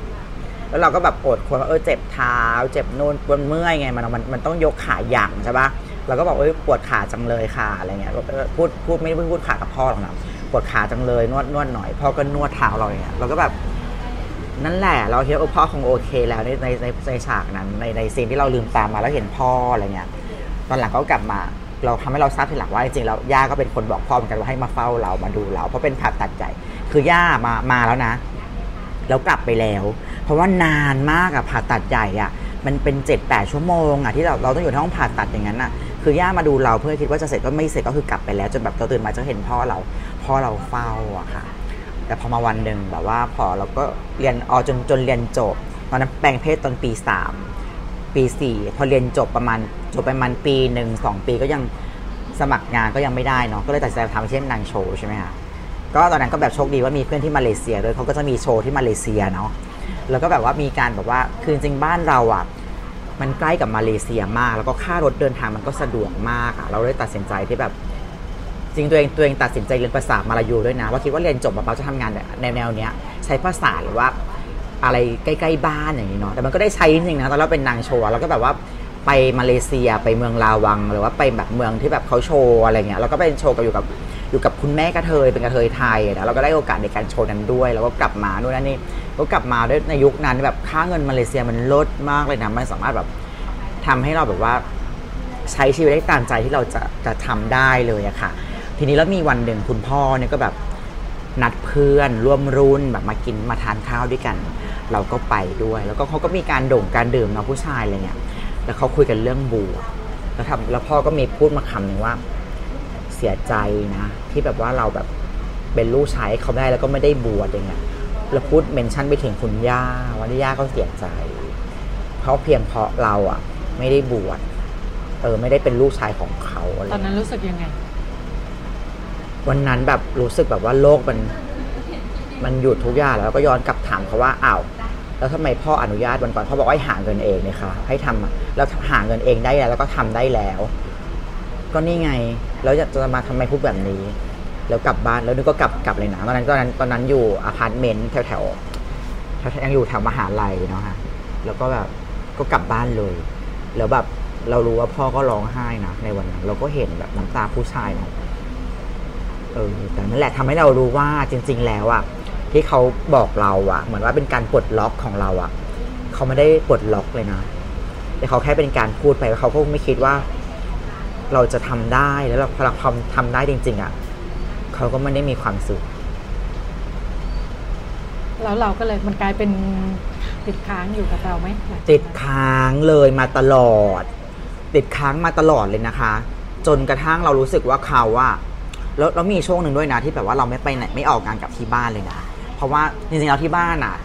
แล้วเราก็แบบโอดควรว่าเออเจ็บเท้า เจ็บนู่นปวดเมื่อยไงมันมันมันต้องยกขาหยั่งใช่ปะเราก็บอกเอ้ยปวดขาจังเลยค่ะอะไรเงี้ยพูดพูดไม่ได้พูดขากับพ่อหรอกนะปวดขาจังเลยนวดนวดหน่อยพ่อก็นวดเท้าเราเงี้ยเราก็แบบนั่นแหละเราคิดว่าพ่อคงโอเคแล้วในในในในฉากนั้นในในซีนที่เราลืมตามมาแล้วเห็นพ่ออะไรเงี้ยตอนหลังก็กลับมาเราทำให้เราทราบทีหลังว่าจริงๆแล้วย่าก็เป็นคนบอกพ่อเหมือนกันว่าให้มาเฝ้าเรามาดูเรา เพราะเป็นผ่าตัดใหญ่คือย่ามามาแล้วนะ แล้วกลับไปแล้ว ราะว่านานมากอะผ่าตัดใหญ่อะมันเป็นเจ็ดแปดชั่วโมงอะที่เราเราต้องอยู่ในห้องผ่าตัดอย่างนั้นอะคือย่ามาดูเราเพื่อคิดว่าจะเสร็จก็ไม่เสร็จก็คือกลับไปแล้วจนแบบเราตื่นมาจะเห็นพ่อเราพ่อเราเฝ้าอะค่ะ แต่พอมาวันหนึ่งแบบว่าพอเราก็เรียนออจนจนเรียนจบตอนนั้นแปลงเพศตอนปีสามปีสี่พอเรียนจบประมาณจบประมาณปีหนึ่งสองปีก็ยังสมัครงานก็ยังไม่ได้เนาะก็เลยตัดสินใจทำอาชีพนางโชว์ใช่ไหมคะก็ตอนนั้นก็แบบโชคดีว่ามีเพื่อนที่มาเลเซียด้วยเขาก็จะมีโชว์ที่มาเลเซียเนาะ แล้วก็แบบว่ามีการแบบว่าคือจริงบ้านเราอะมันใกล้กับมาเลเซียมาก แล้วก็ค่ารถเดินทางมันก็สะดวกมากอะเราเลยตัดสินใจที่แบบจริงตัวเองตัวเองตัดสินใจเรียนภาษามาลายูด้วยนะว่าคิดว่าเรียนจบมาเราจะทำงานแนวแนวเนี้ยใช้ภาษาหรือว่าอะไรใกล้ๆบ้านอย่างนี้เนาะแต่มันก็ได้ใช้จริงนะตอนเราเป็นนางโชว์แล้วก็แบบว่าไปมาเลเซียไปเมืองลาวัง หรือว่าไปแบบเมืองที่แบบเขาโชว์อะไรเงี้ยแล้วก็ไปโชว์กับอยู่กับ อยู่กับคุณแม่กระเทยเป็นกระเทยไทยนะเราก็ได้โอกาสในการโชว์นั้นด้วย แล้วก็กลับมาด้วยนั่นนี่ก็กลับมาด้วยในยุคนั้นแบบค่าเงินมาเลเซียมันลดมากเลยนะมันสามารถแบบทำให้เราแบบว่าใช้ชีวิตได้ตามใจที่เราจะจะทำได้เลยอะค่ะ ทีนี้แล้วมีวันหนึ่งคุณพ่อเนี่ยก็แบบนัดเพื่อนร่วมรุ่นแบบมากินมาทานข้าวด้วยกัน เราก็ไปด้วย แล้วก็เขาก็มีการด่งการดื่มเนาะผู้ชายอะไรเนี่ยแล้วเขาคุยกันเรื่องบูแล้วทำแล้วพ่อก็มีพูดมาคำหนึ่งว่า เสียใจนะ ที่แบบว่าเราแบบเป็นลูกชายให้เขาได้แล้วก็ไม่ได้บวชอย่างเงี้ยแล้วพูดเมนชั่นไปถึงคุณย่าว่าย่าก็เสียใจ เพราะเพียงเพราะเราอะ ไม่ได้บวชเออ ไม่ได้เป็นลูกชายของเขาอะไรตอนนั้นรู้สึกยังไง วันนั้นแบบรู้สึกแบบว่าโลกมัน มันหยุดทุกอย่างแล้วก็ย้อนกลับถามเขาว่าอ้าวแล้วทำไมพ่ออนุญาตวันก่อนพ่อบอกว่าให้หาเงินเองเนี่ยคะให้ทำอะแล้วหาเงินเองได้แล้ว แล้วก็ทำได้แล้ว ก็นี่ไง แล้วจะมาทำไมพูดแบบนี้ แล้วกลับบ้านแล้วนึกก็กลับกลับเลยนะตอนนั้นตอนนั้นตอนนั้นอยู่อพาร์ตเมนต์แถวแถวยังอยู่แถวมหาลัยเนาะฮะแล้วก็แบบก็กลับบ้านเลย แล้วแบบเรารู้ว่าพ่อก็ร้องไห้นะในวันนั้นเราก็เห็นแบบน้ำตาผู้ชายเนาะเออแต่นั่นแหละทำให้เรารู้ว่าจริง ๆ แล้วอะที่เขาบอกเราอะเหมือนว่าเป็นการปลดล็อกของเราอะเขาไม่ได้ปลดล็อกเลยนะแต่เขาแค่เป็นการพูดไปเขาก็ไม่คิดว่า เราจะทำได้แล้วเราพอเราทำทำได้จริง ๆอะเขาก็ไม่ได้มีความสุขแล้วเราก็เลยมันกลายเป็นติดค้างอยู่กับเราไหมหลังจากนั้นติดค้างเลยมาตลอด ติดค้างมาตลอดเลยนะคะ จนกระทั่งเรารู้สึกว่าเขาอะแล้วแล้วมีช่วงหนึ่งด้วยนะที่แบบว่าเราไม่ไปไหนไม่ออกงานกับที่บ้านเลยนะเพราะว่าจริงๆแล้วที่บ้านอะ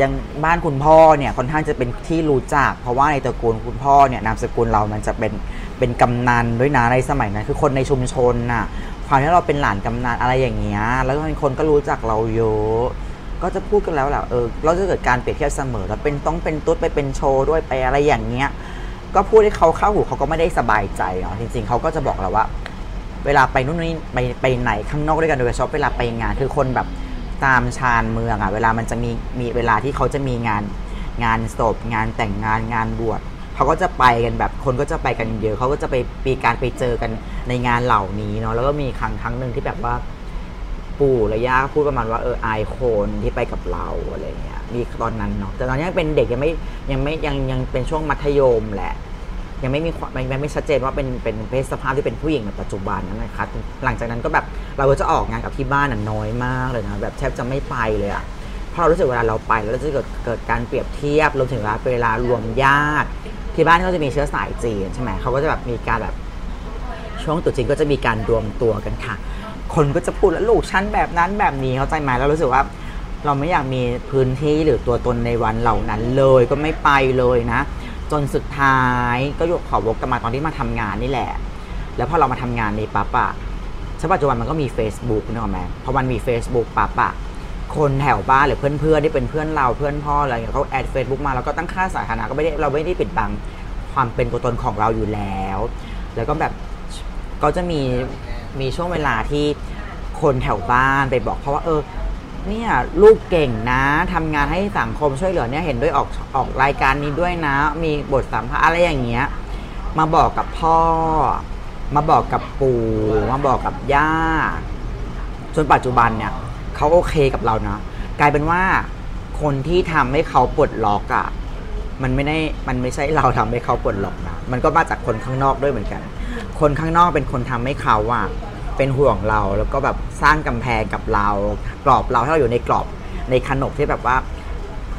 ยังบ้านคุณพ่อเนี่ยค่อนข้างจะเป็นที่รู้จัก เพราะว่าในตระกูลคุณพ่อเนี่ยนามสกุลเรามันจะเป็นเป็นกำนันด้วยนะในสมัยนั้นคือคนในชุมชนน่ะความที่เราเป็นหลานกำนันอะไรอย่างเงี้ยแล้วคนก็รู้จักเราเยอะก็จะพูดกันแล้วแหละเออเราจะเกิดการเปรียบเทียบเสมอแล้วเป็นต้องเป็นตุ๊ดไปเป็นโชว์ด้วยไปอะไรอย่างเงี้ยก็พูดให้เขาเข้าหูเขาก็ไม่ได้สบายใจเนาะจริง ๆเขาก็จะบอกเราว่า เวลาไปนู่นนี่ไปไปไหนข้างนอกด้วยกันโดยเฉพาะเวลาไปงานคือคนแบบ ตามชานเมืองอะเวลามันจะมีมีเวลาที่เขาจะมีงานงานศพงานแต่งงานงานบวชเขาก็จะไปกันแบบคนก็จะไปกันเยอะเขาก็จะไปปีการไปเจอกันในงานเหล่านี้เนาะแล้วก็มีครั้งครั้งหนึ่งที่แบบว่าปู่และย่าพูดประมาณว่าเออไอายคนที่ไปกับเราอะไรเงี้ยมีตอนนั้นเนาะแต่ตอนนี้เป็นเด็กยังไม่ยังไม่ยังยังเป็นช่วงมัธยมแหละ ยังไม่มีความยังยังไม่ชัดเจนว่าเป็นเป็นเพศสภาพที่เป็นผู้หญิงในปัจจุบันนั้นนะคะหลังจากนั้นก็แบบ เราก็จะออกงานกับที่บ้านน่ะน้อยมากเลยนะแบบแทบจะไม่ไปเลยอะเพราะเรารู้สึกเวลาเราไปแล้วเราจะเกิดเกิดการเปรียบเทียบรวมถึงเวลาเวลารวมญาติ ที่บ้านก็จะมีเชื้อสายจีนใช่ไหมเขาก็จะแบบมีการแบบช่วงตรุษจีนก็จะมีการรวมตัวกันค่ะ คนก็จะพูดแล้วลูกฉันแบบนั้นแบบนี้เข้าใจไหมแล้วรู้สึกว่าเราไม่อยากมีพื้นที่หรือตัวตนในวันเหล่านั้นเลยก็ไม่ไปเลยนะ จนสุดท้ายก็ยกขอวกกลับมาตอนที่มาทำงานนี่แหละ แล้วพอเรามาทำงานในปั๊บอะ ใช่ปัจจุบันมันก็มี Facebook นึกออกไหมพอมันมี Facebook ปั๊บอะคนแถวบ้านหรือเพื่อนๆที่เป็นเพื่อนเราเพื่อนพ่ออะไรอย่างเงี้ยเขาแอด Facebook มาแล้วก็ตั้งค่าสาธารณะก็ไม่ได้เราไม่ได้ปิดบังความเป็นตัวตนของเราอยู่แล้ว แล้วก็แบบก็จะมีมีช่วงเวลาที่คนแถวบ้านไปบอกเพราะว่าเออเนี่ยลูกเก่งนะทำงานให้สังคมช่วยเหลือเนี่ยเห็นด้วยออกออกรายการนี้ด้วยนะ มีบทสัมภาษณ์อะไรอย่างเงี้ยมาบอกกับพ่อ มาบอกกับปู่มาบอกกับย่าจนปัจจุบันเนี่ยเขาโอเคกับเรานะกลายเป็นว่าคนที่ทำให้เขาปลดล็อกอะ่ะมันไม่ได้มันไม่ใช่เราทำให้เขาปลดล็อกนะมันก็มาจากคนข้างนอกด้วยเหมือนกัน คนข้างนอกเป็นคนทำให้เขาอะเป็นห่วงเราแล้วก็แบบสร้างกำแพงกับเรา กรอบเราให้เราอยู่ในกรอบในขนบที่แบบว่า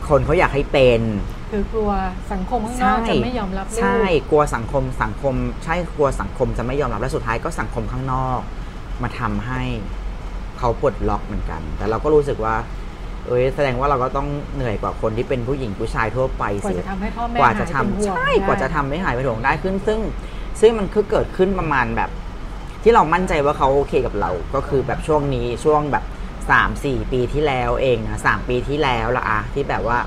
คนเขาอยากให้เป็น คือกลัวสังคมข้างนอกจะไม่ยอมรับลูกใช่กลัวสังคมสังคม ใช่กลัวสังคมจะไม่ยอมรับและสุดท้ายก็สังคมข้างนอก มาทำให้เขาปลดล็อกเหมือนกัน แต่เราก็รู้สึกว่า เอ้ยแสดงว่าเราก็ต้องเหนื่อยกว่าคนที่เป็นผู้หญิงผู้ชายทั่วไปกว่าสิจะทำให้พ่อแม่กว่าจะหยทำเป็นห่วงใช่ได้กว่าจะทำให้หายไปนห่วงได้ขึ้น ซึ่งซึ่งมันคือเกิดขึ้นประมาณแบบ ที่เรามั่นใจว่าเขาโอเคกับเรา ก็คือแบบช่วงนี้ช่วงแบบสามสี่ปีที่แล้วเองนะสามปีที่แล้วละอะที่แบบว่า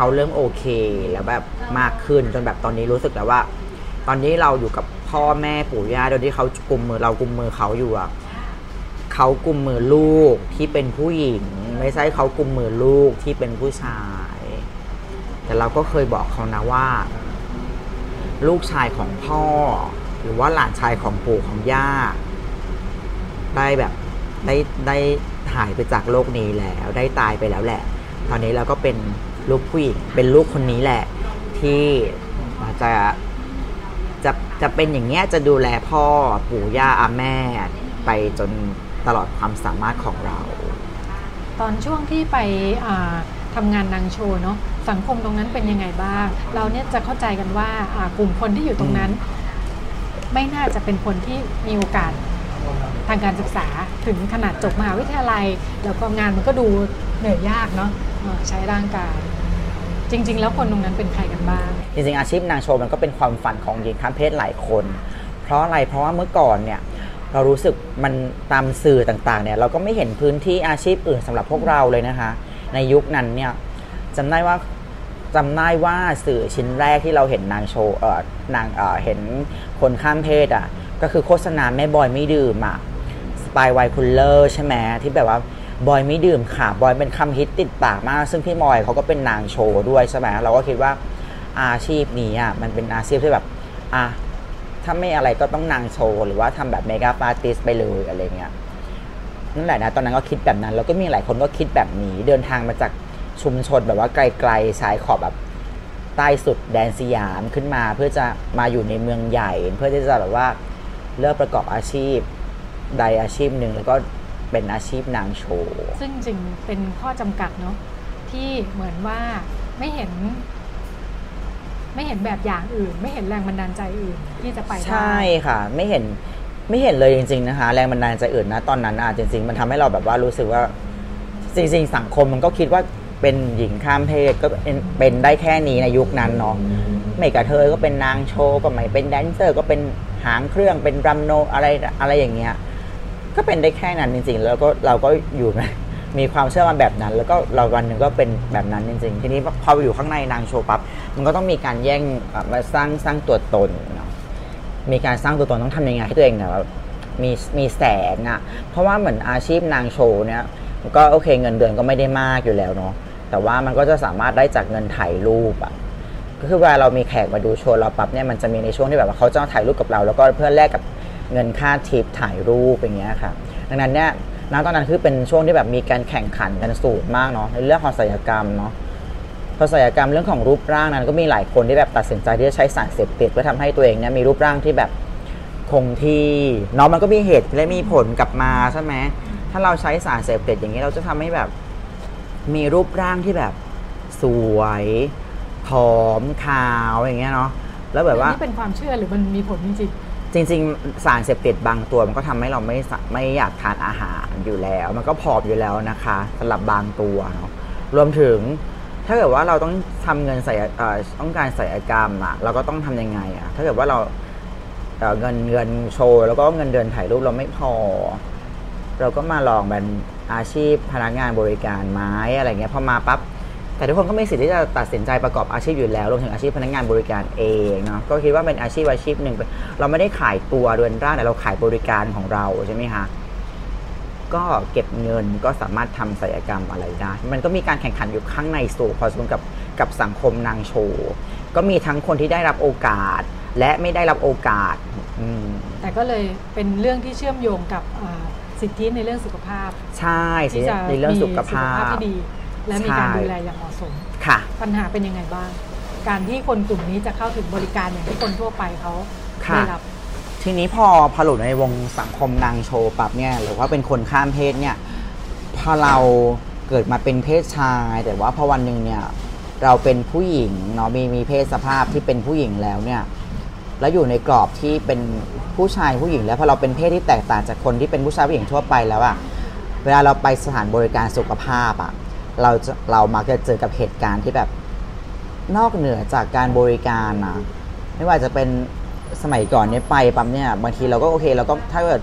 เขาเริ่มโอเคแล้วแบบมากขึ้นจนแบบตอนนี้รู้สึกแล้วว่า ตอนนี้เราอยู่กับพ่อแม่ปู่ย่าโดยที่เขากุมมือเรากุมมือเขาอยู่อะเขากุมมือลูกที่เป็นผู้หญิง ไม่ใช่เขากุมมือลูกที่เป็นผู้ชาย แต่เราก็เคยบอกเขานะว่า ลูกชายของพ่อ หรือว่าหลานชายของปู่ของย่าได้แบบได้ได้หายไปจากโลกนี้แล้ว ได้ตายไปแล้วแหละ ตอนนี้เราก็เป็น ลูกผู้หญิงเป็นลูกคนนี้แหละ ที่จะจะจะเป็นอย่างเงี้ยจะดูแลพ่อปู่ย่าอาแม่ไปจนตลอดความสามารถของเรา ตอนช่วงที่ไปอ่าทำงานนางโชว์เนาะสังคมตรงนั้นเป็นยังไงบ้าง เราเนี่ยจะเข้าใจกันว่ากลุ่มคนที่อยู่ตรงนั้น ไม่น่าจะเป็นคนที่มีโอกาสทางการศึกษาถึงขนาดจบมหาวิทยาลัย แล้วก็งานมันก็ดูเหนื่อยยากเนาะใช้ร่างกาย จริง ๆ แล้วคนตรงนั้นเป็นใครกันบ้าง จริงๆอาชีพนางโชว์มันก็เป็นความฝันของหญิงข้ามเพศหลายคน เพราะอะไรเพราะว่าเมื่อก่อนเนี่ยเรารู้สึกมันตามสื่อต่างๆเนี่ยเราก็ไม่เห็นพื้นที่อาชีพอื่นสำหรับพวกเราเลยนะคะ ในยุคนั้นเนี่ยจำได้ว่าจำได้ว่าสื่อชิ้นแรกที่เราเห็นนางโชว์เออนางเออเห็นคนข้ามเพศอะก็คือโฆษณาแม่บอยไม่ดื่มอะสปาย wine cooler ใช่ไหมที่แบบว่า ปอยไม่ดื่มค่ะ ปอยเป็นคำฮิตติดปากมาก ซึ่งพี่ปอยเขาก็เป็นนางโชว์ด้วยใช่ไหมเราก็คิดว่าอาชีพนี้อะมันเป็นอาชีพที่แบบอะถ้าไม่อะไรก็ต้องนางโชว์หรือว่าทำแบบ makeup artist ไปเลยอะไรเงี้ยนั่นแหละนะตอนนั้นก็คิดแบบนั้น แล้วก็มีหลายคนก็คิดแบบนี้ เดินทางมาจากชุมชนแบบว่าไกลๆชายขอบแบบใต้สุดแดนสยามขึ้นมา เพื่อจะมาอยู่ในเมืองใหญ่ เพื่อที่จะแบบว่าเลิกประกอบอาชีพใดอาชีพหนึ่งแล้วก็ เป็นอาชีพนางโชว์ ซึ่งจริงๆเป็นข้อจำกัดเนาะที่เหมือนว่าไม่เห็น ไม่เห็นแบบอย่างอื่น ไม่เห็นแรงบันดาลใจอื่น ที่จะไปได้ใช่ค่ะ ไม่เห็นไม่เห็นเลยจริง ๆนะคะ แรงบันดาลใจอื่นนะตอนนั้นอะจริง ๆ มันทำให้เราแบบว่ารู้สึกว่าจริง ๆ สังคมมันก็คิดว่าเป็นหญิงข้ามเพศก็เป็นเป็นได้แค่นี้ในยุคนั้นเนาะไม่กระเทยก็เป็นนางโชว์ก็ไม่เป็นแดนเซอร์ ก็เป็นหางเครื่องเป็นรัมโนอะไรอะไรอย่างเงี้ย ก็เป็นได้แค่นั้นจริงๆ แล้วก็เราก็อยู่ในมีความเชื่อมันแบบนั้น แล้วก็เราวันหนึ่งก็เป็นแบบนั้นจริง ๆ ทีนี้พอไปอยู่ข้างในนางโชว์ปั๊บมันก็ต้องมีการแย่งมาสร้างสร้างตัวตนเนาะมีการสร้างตัวตนต้องทำยังไงให้ตัวเองเนี่ยมีมีแสงอะ่ะเพราะว่าเหมือนอาชีพนางโชว์เนี่ยก็โอเคเงินเดือนก็ไม่ได้มากอยู่แล้วเนาะแต่ว่ามันก็จะสามารถได้จากเงินถ่ายรูปอะ่ะก็คือเวลาเรามีแขกมาดูโชว์เราปั๊บเนี่ยมันจะมีในช่วงที่แบบว่าเขาจะมาถ่ายรูปกับเรา แล้วก็เพื่อแลกกับ เงินค่าทิปถ่ายรูปอย่างเงี้ยค่ะ ดังนั้นเนี่ยณตอนนั้นคือเป็นช่วงที่แบบมีการแข่งขันกันสูงมากเนาะในเรื่องของศัลยกรรมเนาะพอศัลยกรรมเรื่องของรูปร่างนั้น ก็มีหลายคนที่แบบตัดสินใจที่จะใช้สารเสพติดเพื่อทำให้ตัวเองเนี่ยมีรูปร่างที่แบบคงที่เนาะมันก็มีเหตุและมีผลกลับมาใช่ไหมถ้าเราใช้สารเสพติดอย่างนี้เราจะทำให้แบบมีรูปร่างที่แบบสวยผอมขาวอย่างเงี้ยเนาะแล้วแบบว่านี่เป็นความเชื่อหรือมันมีผลจริง จริง ๆ สารเสพติดบางตัวมันก็ทำให้เราไม่ไม่อยากทานอาหารอยู่แล้ว มันก็ผอมอยู่แล้วนะคะสำหรับบางตัวเนาะรวมถึงถ้าเกิดว่าเราต้องทำเงินใส่ต้องการใส่กรรมอะเราก็ต้องทำยังไงอะถ้าเกิดว่าเราเอ่อเงินเงินโชว์แล้วก็เงินเดือนถ่ายรูปเราไม่พอ เราก็มาลองเป็นอาชีพพนักงานบริการไม้อะไรเงี้ยพอมาปั๊บ แต่ทุกคนก็มีสิทธิ์ที่จะตัดสินใจประกอบอาชีพอยู่แล้วรวมถึงอาชีพพนักงานบริการเองเนาะก็คิดว่าเป็นอาชีพอาชีพหนึ่งเป็นเราไม่ได้ขายตัวเรือนร่างแต่เราขายบริการของเราใช่ไหมคะก็เก็บเงินก็สามารถทำศัลยกรรมอะไรได้ มันก็มีการแข่งขันอยู่ข้างในสูงพอสมควรกับกับสังคมนางโชว์ก็มีทั้งคนที่ได้รับโอกาส และไม่ได้รับโอกาสอืมๆแต่ก็เลยเป็นเรื่องที่เชื่อมโยงกับอ่าสิทธิในเรื่องสุขภาพ ใช่สิที่จะในเรื่องมีสุขภาพที่ดี และมีการใช่ดูแลอย่างเหมาะสมค่ะ ปัญหาเป็นยังไงบ้าง การที่คนกลุ่มนี้จะเข้าถึงบริการอย่างที่คนทั่วไปเขาค่ะได้รับทีนี้พอพอหลุดในวงสังคมนางโชว์ปั๊บเนี่ยหรือว่าเป็นคนข้ามเพศเนี่ยพอเราเกิดมาเป็นเพศชาย แต่ว่าพอวันหนึ่งเนี่ยเราเป็นผู้หญิงเนาะมีมีเพศสภาพที่เป็นผู้หญิงแล้วเนี่ยแล้วอยู่ในกรอบที่เป็นผู้ชายผู้หญิง แล้วพอเราเป็นเพศที่แตกต่างจากคนที่เป็นผู้ชายผู้หญิงทั่วไปแล้วอะเวลาเราไปสถานบริการสุขภาพอะ เราจะเรามักจะเจอกับเหตุการณ์ที่แบบนอกเหนือจากการบริการนะไม่ว่าจะเป็นสมัยก่อนเนี่ยไปปั๊มเนี่ยบางทีเราก็โอเคเราก็ถ้าเกิด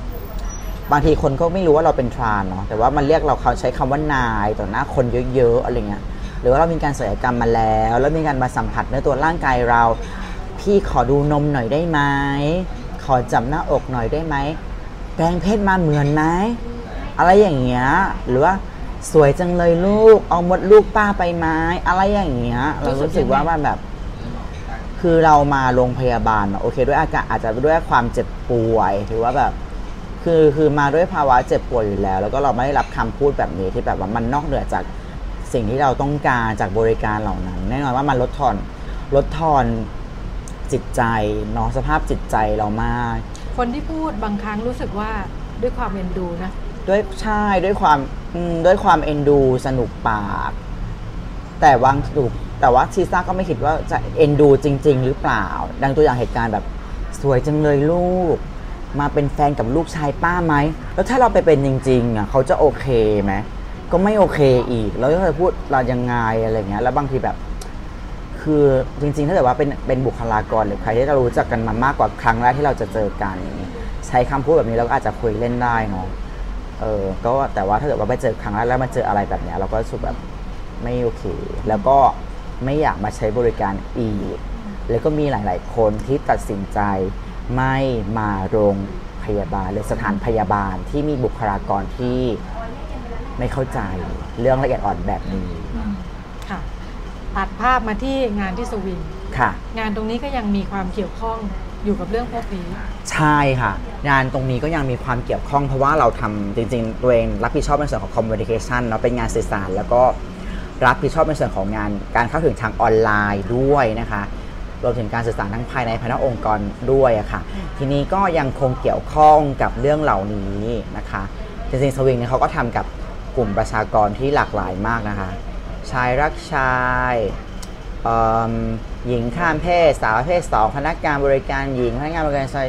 บางทีคนก็ไม่รู้ว่าเราเป็นทรานเนาะแต่ว่ามันเรียกเราเขาใช้คำว่านายต่อหน้าคนเยอะๆอะไรเงี้ยหรือว่าเรามีการศัลยกรรมมาแล้ว แล้วมีการมาสัมผัสเนื้อตัวร่างกายเรา พี่ขอดูนมหน่อยได้ไหมขขอจับหน้าอกหน่อยได้ไหมแปลงเพศมาเหมือนไหมอะไรอย่างเงี้ยหรือว่า สวยจังเลยลูก เอามดลูกป้าไปไหมอะไรอย่างเงี้ย เรารู้สึกว่ามันแบบ คือเรามาโรงพยาบาล โอเค ด้วยอาการอาจจะด้วยความเจ็บป่วยหรือว่าแบบ คือคือมาด้วยภาวะเจ็บป่วยอยู่แล้ว แล้วก็เราไม่ได้รับคำพูดแบบนี้ที่แบบว่ามันนอกเหนือจากสิ่งที่เราต้องการจากบริการเหล่านั้น แน่นอนว่ามันลดทอนลดทอนจิตใจเนาะสภาพจิตใจเรามาก คนที่พูดบางครั้งรู้สึกว่าด้วยความเอ็นดูนะ ด้วยใช่ด้วยความด้วยความเอ็นดูสนุกปาก แต่วางถูกแต่ว่าชีซ่าก็ไม่คิดว่าจะเอ็นดูจริง ๆ หรือเปล่า ดังตัวอย่างเหตุการณ์แบบสวยจังเลยลูก มาเป็นแฟนกับลูกชายป้าไหม แล้วถ้าเราไปเป็นจริงๆอะเขาจะโอเคไหมก็ไม่โอเคอีก แล้วจะพูดเรายังไงอะไรเงี้ยแล้วบางทีแบบ คือจริงๆ ถ้าเกิดว่าเป็นเป็นบุคลากรหรือใครที่เรารู้จักกันมามากกว่าครั้งแรกที่เราจะเจอกัน ใช้คำพูดแบบนี้เราก็อาจจะคุยเล่นได้เนาะ เออก็แต่ว่าถ้าเกิดว่าไปเจอครั้งแรกแล้วมาเจออะไรแบบเนี้ยเราก็รู้สึกแบบไม่โอเค แล้วก็ไม่อยากมาใช้บริการอีก แล้วก็มีหลาย ๆ คนที่ตัดสินใจไม่มาโรงพยาบาลหรือสถานพยาบาลที่มีบุคลากรที่ไม่เข้าใจเรื่องละเอียดอ่อนแบบนี้ค่ะตัดภาพมาที่งานที่สวิงค่ะ งานตรงนี้ก็ยังมีความเกี่ยวข้อง อยู่กับเรื่องพวกนี้ใช่ค่ะ งานตรงนี้ก็ยังมีความเกี่ยวข้องเพราะว่าเราทำจริงๆ ตัวเองรับผิดชอบในส่วนของ communication เนาะเป็นงานสื่อสาร แล้วก็รับผิดชอบในส่วนของงานการเข้าถึงทางออนไลน์ด้วยนะคะรวมถึงการสื่อสารทั้งภายในภายนอกองค์กรด้วยอะค่ะ ทีนี้ก็ยังคงเกี่ยวข้องกับเรื่องเหล่านี้นะคะจริงๆสวิงเนี่ยเขาก็ทำกับกลุ่มประชากรที่หลากหลายมากนะคะ ชายรักชาย หญิงข้ามเพศ สาวประเพศสองพนักงานบริการหญิงพนักงานบริการชาย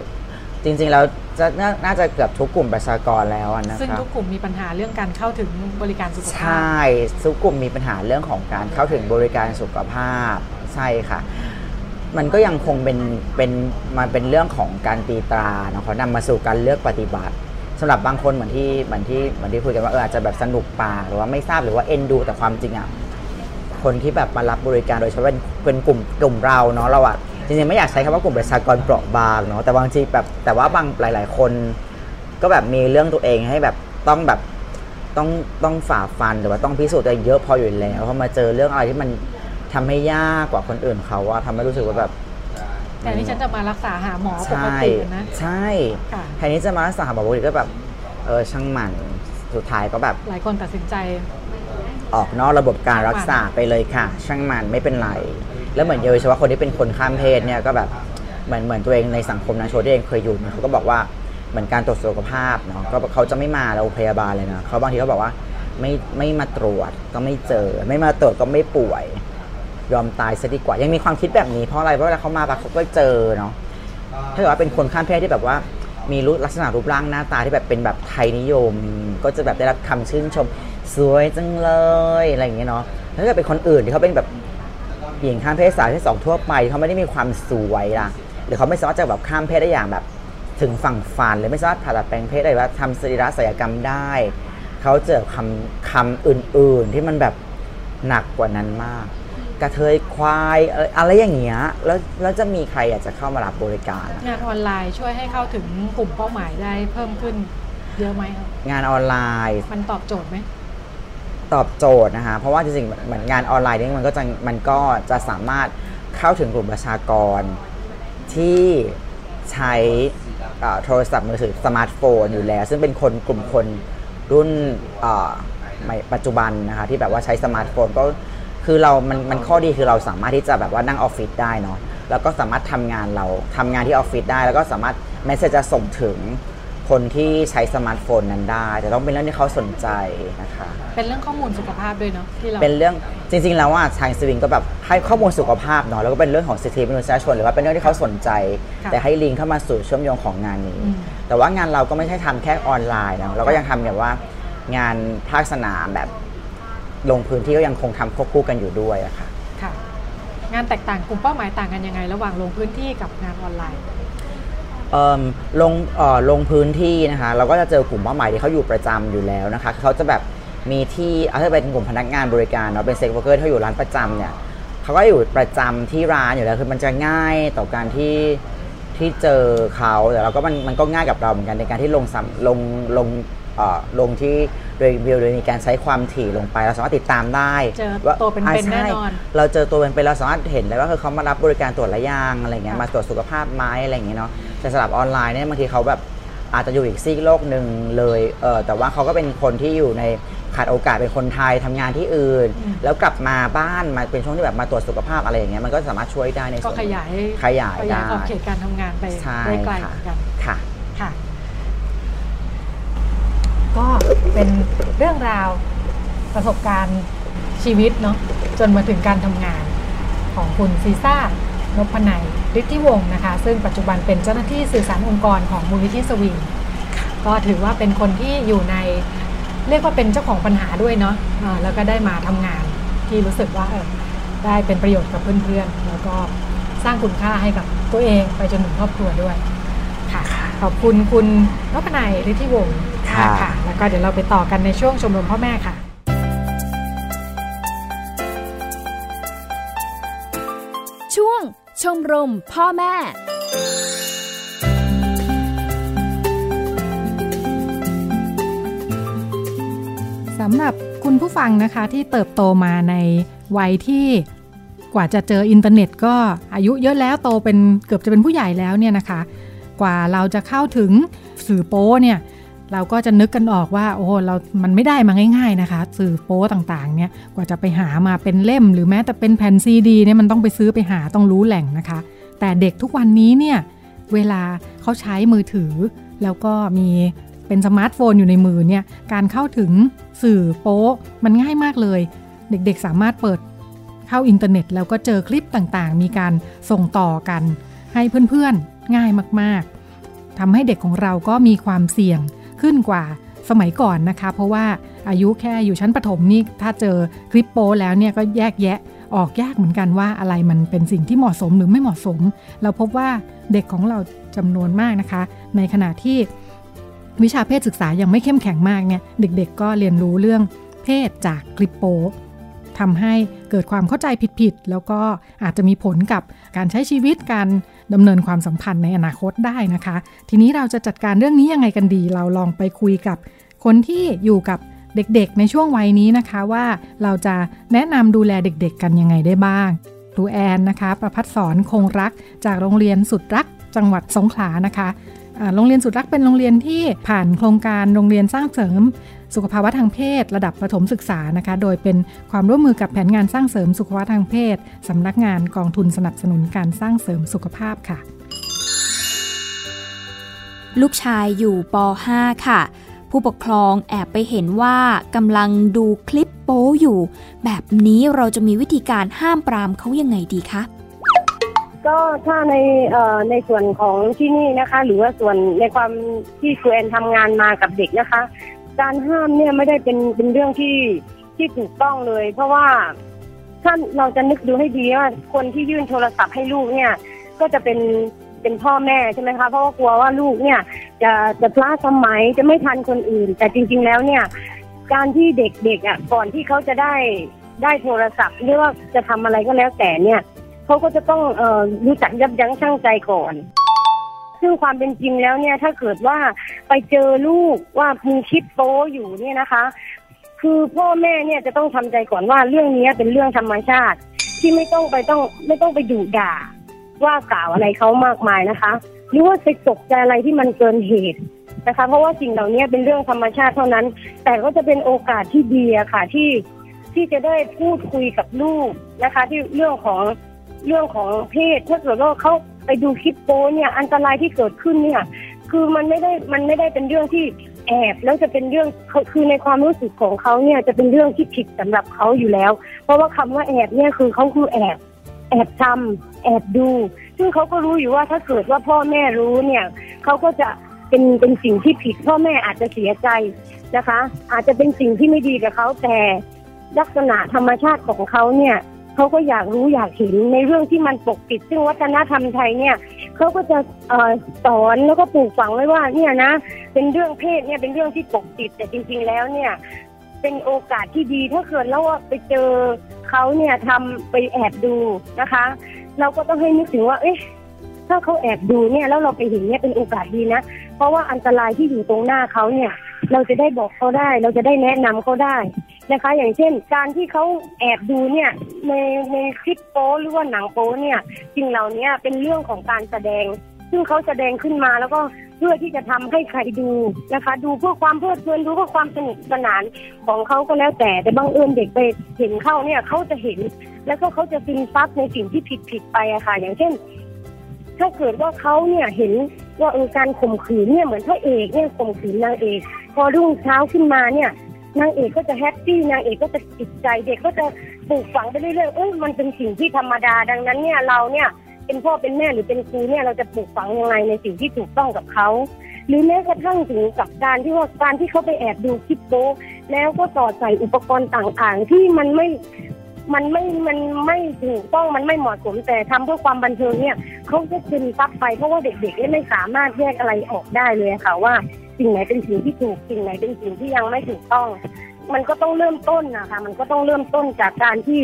จริงๆแล้วจะนาน่าจะเกือบทุกกลุ่มประชากรแล้วอะนะคะซึ่งทุกกลุ่มมีปัญหาเรื่องการเข้าถึงบริการสุขใชภาพ่ทุกกลุ่มมีปัญหาเรื่องของการเข้าถึงบริการสุขภาพใช่ค่ะ มันก็ยังคงเป็นเป็นมันเป็นเรื่องของการตีตราเนาะเขานำมาสู่การเลือกปฏิบัติสำหรับบางคนเหมือนที่เหมือนที่เหมือนที่คุยกันว่าเอออาจจะแบบสนุกปากหรือว่าไม่ทราบหรือว่าเอ็นดูแต่ความจริงอะ คนที่แบบมารับบริการโดยเฉพาะเป็นเป็นกลุ่มกลุ่มเราเนาะเราอะจริงๆไม่อยากใช้คำว่ากลุ่มประชากรเปราะบางเนาะแต่บางทีแบบแต่ว่าบางหลาย ๆ คน ก็แบบมีเรื่องตัวเองให้แบบต้องแบบต้องต้องฝ่าฟันหรือว่าต้องพิสูจน์ตัวเองเยอะพออยู่แล้วพอมาเจอเรื่องอะไรที่มันทำให้ยากกว่าคนอื่นเขาว่าทำให้รู้สึกว่าแบบแต่นี่ฉันจะมารักษาหาหมอปกใช่ตินะใช่ค่ะแทนที่จะมารักษาหาหมอปกติก็แบบเออช่างมันสุดท้ายก็แบบ หลายคนตัดสินใจ ออกนอกระบบการรักษาไปเลยค่ะ ช่างมันไม่เป็นไร แล้วเหมือนโดยเฉพาะคนที่เป็นคนข้ามเพศเนี่ยก็แบบเหมือนเหมือนตัวเองในสังคมนะโชว์ที่เองเคยอยู่เขาก็บอกว่าเหมือนการตรวจสุขภาพเนาะก็เขาจะไม่มาโรงพยาบาลเลยนะเขาบางทีเขาบอกว่าไม่ไม่มาตรวจก็ไม่เจอ ไม่มาตรวจก็ไม่ป่วย ยอมตายซะดีกว่า ยังมีความคิดแบบนี้เพราะอะไรเพราะเวลาเขามาปั๊บเขาก็เจอเนาะถ้าเกิดว่าเป็นคนข้ามเพศที่แบบว่ามีรูปลักษณะรูปร่างหน้าตาที่แบบเป็นแบบไทยนิยม ก็จะแบบได้รับคำชื่นชม สวยจังเลยอะไรอย่างเงี้ยเนาะถ้าเกิดเป็นคนอื่นที่เขาเป็นแบบหญิงข้ามเพศสาวเพศสองทั่วไปเขาไม่ได้มีความสวยล่ะ หรือเขาไม่สามารถจะแบบข้ามเพศได้อย่างแบบ ถึงฝั่งฝันหรือไม่สามารถผ่าตัดแปลงเพศได้ว่าทำสรีระศัลยกรรมได้ เขาเจอคำคำอื่น ๆ ที่มันแบบหนักกว่านั้นมาก กระเทยควายเอ่ออะไรอย่างเงี้ยแล้วแล้วจะมีใครอยากจะเข้ามารับบริการอะงานออนไลน์ช่วยให้เข้าถึงกลุ่มเป้าหมายได้เพิ่มขึ้นเยอะไหมครับงานออนไลน์มันตอบโจทย์ไหม ตอบโจทย์นะคะ เพราะว่าจริงๆเหมือนงานออนไลน์นี่มันก็จะมันก็จะสามารถเข้าถึงกลุ่มประชากรที่ใช้โทรศัพท์มือถือสมาร์ทโฟนอยู่แล้ว ซึ่งเป็นคนกลุ่มคนรุ่นปัจจุบันนะคะที่แบบว่าใช้สมาร์ทโฟนก็คือเรา มัน มันข้อดีคือเราสามารถที่จะแบบว่านั่งออฟฟิศได้เนาะ แล้วก็สามารถทำงานเราทำงานที่ออฟฟิศได้ แล้วก็สามารถ message จะส่งถึง คนที่ใช้สมาร์ทโฟนนั้นได้ แต่ต้องเป็นเรื่องที่เขาสนใจนะคะ เป็นเรื่องข้อมูลสุขภาพด้วยเนาะที่เราเป็นเรื่องจริง ๆ แล้วว่าทางสวิงก็แบบให้ข้อมูลสุขภาพเนาะแล้วก็เป็นเรื่องของสิทธิมนุษยชนหรือว่าเป็นเรื่องที่เขาสนใจค่ะแต่ให้ลิงก์เข้ามาสู่เชื่อมโยงของงานนี้อืมแต่ว่างานเราก็ไม่ใช่ทำแค่ออนไลน์นะเราก็ยังทำแบบว่างานภาคสนามแบบลงพื้นที่ก็ยังคงทำควบคู่กันอยู่ด้วยอะค่ะค่ะ งานแตกต่างกลุ่มเป้าหมายต่างกันยังไง ระหว่างลงพื้นที่กับงานออนไลน์เอิ่ม ลงเอ่อลงพื้นที่นะคะเราก็จะเจอกลุ่มเป้าหมายที่เขาอยู่ประจำอยู่แล้วนะคะเขาจะแบบมีที่เอาถ้าเป็นกลุ่มพนักงานบริการเนาะเป็นเซ็กเวอร์เกอร์ที่เขาอยู่ร้านประจำเนี่ยเขาก็อยู่ประจำที่ร้านอยู่แล้วคือมันจะง่ายต่อการที่ที่เจอเขาแต่เราก็มันมันก็ง่ายกับเราเหมือนกันในการที่ลงซ้ำลงลงเอ่อลงที่โดยวิวโดยมีการใช้ความถี่ลงไปเราสามารถติดตามได้เจอว่าตัวเป็นๆอ่าใช่แน่นอนเราเจอตัวเป็นๆเราสามารถเห็นเลยว่าคือเขามารับบริการตรวจระยางอะไรเงี้ยค่ะมาตรวจสุขภาพไหม้อะไรอย่างเงี้ยเนาะ แต่สำหรับออนไลน์เนี่ยบางทีเขาแบบอาจจะอยู่อีกซีกโลกหนึ่งเลยเออแต่ว่าเขาก็เป็นคนที่อยู่ในขาดโอกาสเป็นคนไทยทำงานที่อื่น แล้วกลับมาบ้านมาเป็นช่วงที่แบบมาตรวจสุขภาพอะไรอย่างเงี้ยมันก็สามารถช่วยได้ในก็ส่วนขยายขยายขยายได้ขอบเขตการทำงานไปใช่ได้ไกลค่ะเหมือนกันค่ะค่ะ ก็เป็นเรื่องราวประสบการณ์ชีวิตเนาะจนมาถึงการทำงานของคุณซีซ่า นพนัยฤทธิวงศ์นะคะ ซึ่งปัจจุบันเป็นเจ้าหน้าที่สื่อสารองค์กรของมูลนิธิสวิงก็ถือว่าเป็นคนที่อยู่ในเรียกว่าเป็นเจ้าของปัญหาด้วยเนาะอ่าแล้วก็ได้มาทำงานที่รู้สึกว่าเออได้เป็นประโยชน์กับเพื่อนๆ แล้วก็สร้างคุณค่าให้กับตัวเองไปจนถึงครอบครัวด้วยค่ะขอบคุณคุณนพนัยฤทธิวงศ์ค่ะค่ะแล้วก็เดี๋ยวเราไปต่อกันในช่วงชมรมพ่อแม่ค่ะช่วง ชมรมพ่อแม่สำหรับคุณผู้ฟังนะคะที่เติบโตมาในวัยที่กว่าจะเจออินเทอร์เน็ตก็อายุเยอะแล้วโตเป็นเกือบจะเป็นผู้ใหญ่แล้วเนี่ยนะคะ กว่าเราจะเข้าถึงสื่อโป้เนี่ย เราก็จะนึกกันออกว่า โอ้เรา มันไม่ได้มาง่าย ๆนะคะ สื่อโป้ต่างๆ เนี่ย กว่าจะไปหามาเป็นเล่ม หรือแม้แต่เป็นแผ่นซีดีเนี่ย มันต้องไปซื้อไปหาต้องรู้แหล่งนะคะ แต่เด็กทุกวันนี้เนี่ย เวลาเขาใช้มือถือ แล้วก็มีเป็นสมาร์ทโฟนอยู่ในมือเนี่ย การเข้าถึงสื่อโป๊มันง่ายมากเลย เด็กๆ สามารถเปิดเข้าอินเทอร์เน็ต แล้วก็เจอคลิปต่างๆ มีการส่งต่อกัน ให้เพื่อนๆ ง่ายมากๆทำให้เด็กของเราก็มีความเสี่ยง ขึ้นกว่าสมัยก่อนนะคะ เพราะว่าอายุแค่อยู่ชั้นประถมนี่ถ้าเจอคลิปโป๊แล้วเนี่ยก็แยกแยะออกยากเหมือนกันว่าอะไรมันเป็นสิ่งที่เหมาะสมหรือไม่เหมาะสม เราพบว่าเด็กของเราจำนวนมากนะคะ ในขณะที่วิชาเพศศึกษายังไม่เข้มแข็งมากเนี่ยเด็กๆก็เรียนรู้เรื่องเพศจากคลิปโป้ ทำให้เกิดความเข้าใจผิดๆ แล้วก็อาจจะมีผลกับการใช้ชีวิตการดำเนินความสัมพันธ์ในอนาคตได้นะคะ ทีนี้เราจะจัดการเรื่องนี้ยังไงกันดี เราลองไปคุยกับคนที่อยู่กับเด็กๆ ในช่วงวัยนี้นะคะว่าเราจะแนะนำดูแลเด็กๆ กันยังไงได้บ้างครูแอนนะคะ ประพัฒสอนคงรักจากโรงเรียนสุดรักจังหวัดสงขลานะคะโรงเรียนสุดรักเป็นโรงเรียนที่ผ่านโครงการโรงเรียนสร้างเสริม สุขภาวะทางเพศ ระดับประถมศึกษานะคะ โดยเป็นความร่วมมือกับแผนงานสร้างเสริมสุขภาวะทางเพศสำนักงานกองทุนสนับสนุนการสร้างเสริมสุขภาพค่ะ ลูกชายอยู่ป .5 ค่ะ ผู้ปกครองแอบไปเห็นว่ากำลังดูคลิปโป๊อยู่ แบบนี้เราจะมีวิธีการห้ามปรามเขายังไงดีคะก็ถ้าในเอ่อในส่วนของที่นี่นะคะ หรือว่าส่วนในความที่ครูแอนทำงานมากับเด็กนะคะ การห้ามเนี่ยไม่ได้เป็นเป็นเรื่องที่ที่ถูกต้องเลย เพราะว่าถ้าเราจะนึกดูให้ดีว่าคนที่ยื่นโทรศัพท์ให้ลูกเนี่ย ก็จะเป็นเป็นพ่อแม่ใช่ไหมคะเพราะว่ากลัวว่าลูกเนี่ยจะจะพลาดสมัยจะไม่ทันคนอื่น แต่จริง ๆแล้วเนี่ย การที่เด็กๆอะก่อนที่เขาจะได้ได้โทรศัพท์หรือว่าจะทำอะไรก็แล้วแต่เนี่ยเขาก็จะต้องเอ่อรู้จักยับยั้งชั่งใจก่อน ซึ่งความเป็นจริงแล้วเนี่ยถ้าเกิดว่าไปเจอลูกว่ามีคลิปโป๊อยู่เนี่ยนะคะ คือพ่อแม่เนี่ยจะต้องทำใจก่อนว่าเรื่องนี้เป็นเรื่องธรรมชาติ ที่ไม่ต้องไปต้องไม่ต้องไปดุด่า ว่ากล่าวอะไรเขามากมายนะคะหรือว่าไปตกใจอะไรที่มันเกินเหตุนะคะ เพราะว่าสิ่งเหล่านี้เป็นเรื่องธรรมชาติเท่านั้น แต่ก็จะเป็นโอกาสที่ดีอะค่ะที่ที่จะได้พูดคุยกับลูกนะคะ ที่เรื่องของเรื่องของเพศถ้าเกิดว่าเขา ไปดูคลิปโป๊เนี่ยอันตรายที่เกิดขึ้นเนี่ย คือมันไม่ได้มันไม่ได้เป็นเรื่องที่แอบแล้วจะเป็นเรื่องคือในความรู้สึกของเขาเนี่ยจะเป็นเรื่องที่ผิดสำหรับเขาอยู่แล้ว เพราะว่าคำว่าแอบเนี่ยคือเขาคือแอบแอบทำแอบดู ซึ่งเขาก็รู้อยู่ว่าถ้าเกิดว่าพ่อแม่รู้เนี่ยเขาก็จะเป็นเป็นสิ่งที่ผิด พ่อแม่อาจจะเสียใจนะคะ อาจจะเป็นสิ่งที่ไม่ดีกับเขาแต่ลักษณะธรรมชาติของเขาเนี่ย เขาก็อยากรู้อยากเห็นในเรื่องที่มันปกปิด ซึ่งวัฒนธรรมไทยเนี่ยเขาก็จะเอ่อสอนแล้วก็ปลูกฝังไว้ว่าเนี่ยนะ เป็นเรื่องเพศเนี่ยเป็นเรื่องที่ปกปิดแต่จริง ๆ แล้วเนี่ย เป็นโอกาสที่ดีถ้าเกิดแล้วว่าไปเจอเขาเนี่ยทำไปแอบดูนะคะ เราก็ต้องให้นึกถึงว่า เอ๊ะ ถ้าเขาแอบดูเนี่ยแล้วเราไปเห็นเนี่ยเป็นโอกาสดีนะ เพราะว่าอันตรายที่อยู่ตรงหน้าเขาเนี่ย เราจะได้บอกเขาได้ เราจะได้แนะนำเขาได้นะคะ อย่างเช่น การที่เขาแอบดูเนี่ยในในคลิปโป๊หรือว่าหนังโป๊เนี่ยสิ่งเหล่านี้เป็นเรื่องของการแสดง ซึ่งเขาแสดงขึ้นมาแล้วก็เพื่อที่จะทำให้ใครดูนะคะ ดูเพื่อความเพลิดเพลินดูเพื่อความสนุกสนานของเขาก็แล้วแต่แต่บังเอิญเด็กไปเห็นเข้าเนี่ยเขาจะเห็น แล้วก็เขาจะซึมซับในสิ่งที่ผิดผิดไปอะค่ะ อย่างเช่น ถ้าเกิดว่าเขาเนี่ยเห็นว่าเออการข่มขืนเนี่ยเหมือนพระเอกเนี่ยข่มขืนนางเอก พอรุ่งเช้าขึ้นมาเนี่ยนางเอกก็จะ happy นางเอกก็จะติดใจเด็กก็จะปลูกฝังไปเรื่อยๆเอ้ยมันเป็นสิ่งที่ธรรมดาดังนั้นเนี่ยเราเนี่ยเป็นพ่อเป็นแม่หรือเป็นครูเนี่ยเราจะปลูกฝังยังไงในสิ่งที่ถูกต้องกับเขาหรือแม้กระทั่งถึงกับการที่ว่าการที่เขาไปแอบดูคลิปโป๊แล้วก็ต่อใส่อุปกรณ์ต่างๆ ที่มันไม่ มันไม่มันไม่ถูกต้องมันไม่เหมาะสมแต่ทำเพื่อความบันเทิงเนี่ยเขาจะซึมซับไปเพราะว่าเด็กๆนี่ไม่สามารถแยกอะไรออกได้เลยค่ะว่าสิ่งไหนเป็นสิ่งที่ถูกสิ่งไหนเป็นสิ่งที่ยังไม่ถูกต้อง มันก็ต้องเริ่มต้นนะคะมันก็ต้องเริ่มต้นจากการที่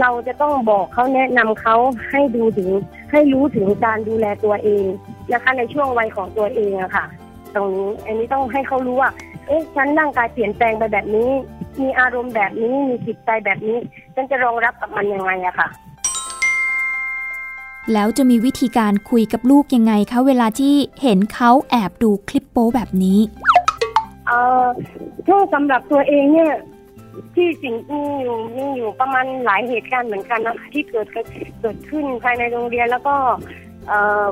เราจะต้องบอกเขาแนะนำเขาให้ดูถึงให้รู้ถึงการดูแลตัวเองนะคะในช่วงวัยของตัวเองอะค่ะ ตรงนี้อันนี้ต้องให้เขารู้ว่า เอ๊ะฉันร่างกายเปลี่ยนแปลงไปแบบนี้ มีอารมณ์แบบนี้มีจิตใจแบบนี้ ฉันจะรองรับกับมันยังไงอะค่ะ แล้วจะมีวิธีการคุยกับลูกยังไงคะเวลาที่เห็นเขาแอบดูคลิปโป๊แบบนี้ เอ่อถ้าสำหรับตัวเองเนี่ยที่สิ่งมีอยู่มีอยู่ประมาณหลายเหตุการณ์เหมือนกันนะคะที่เกิดเกิดขึ้นภายในโรงเรียนแล้วก็ เอ่อ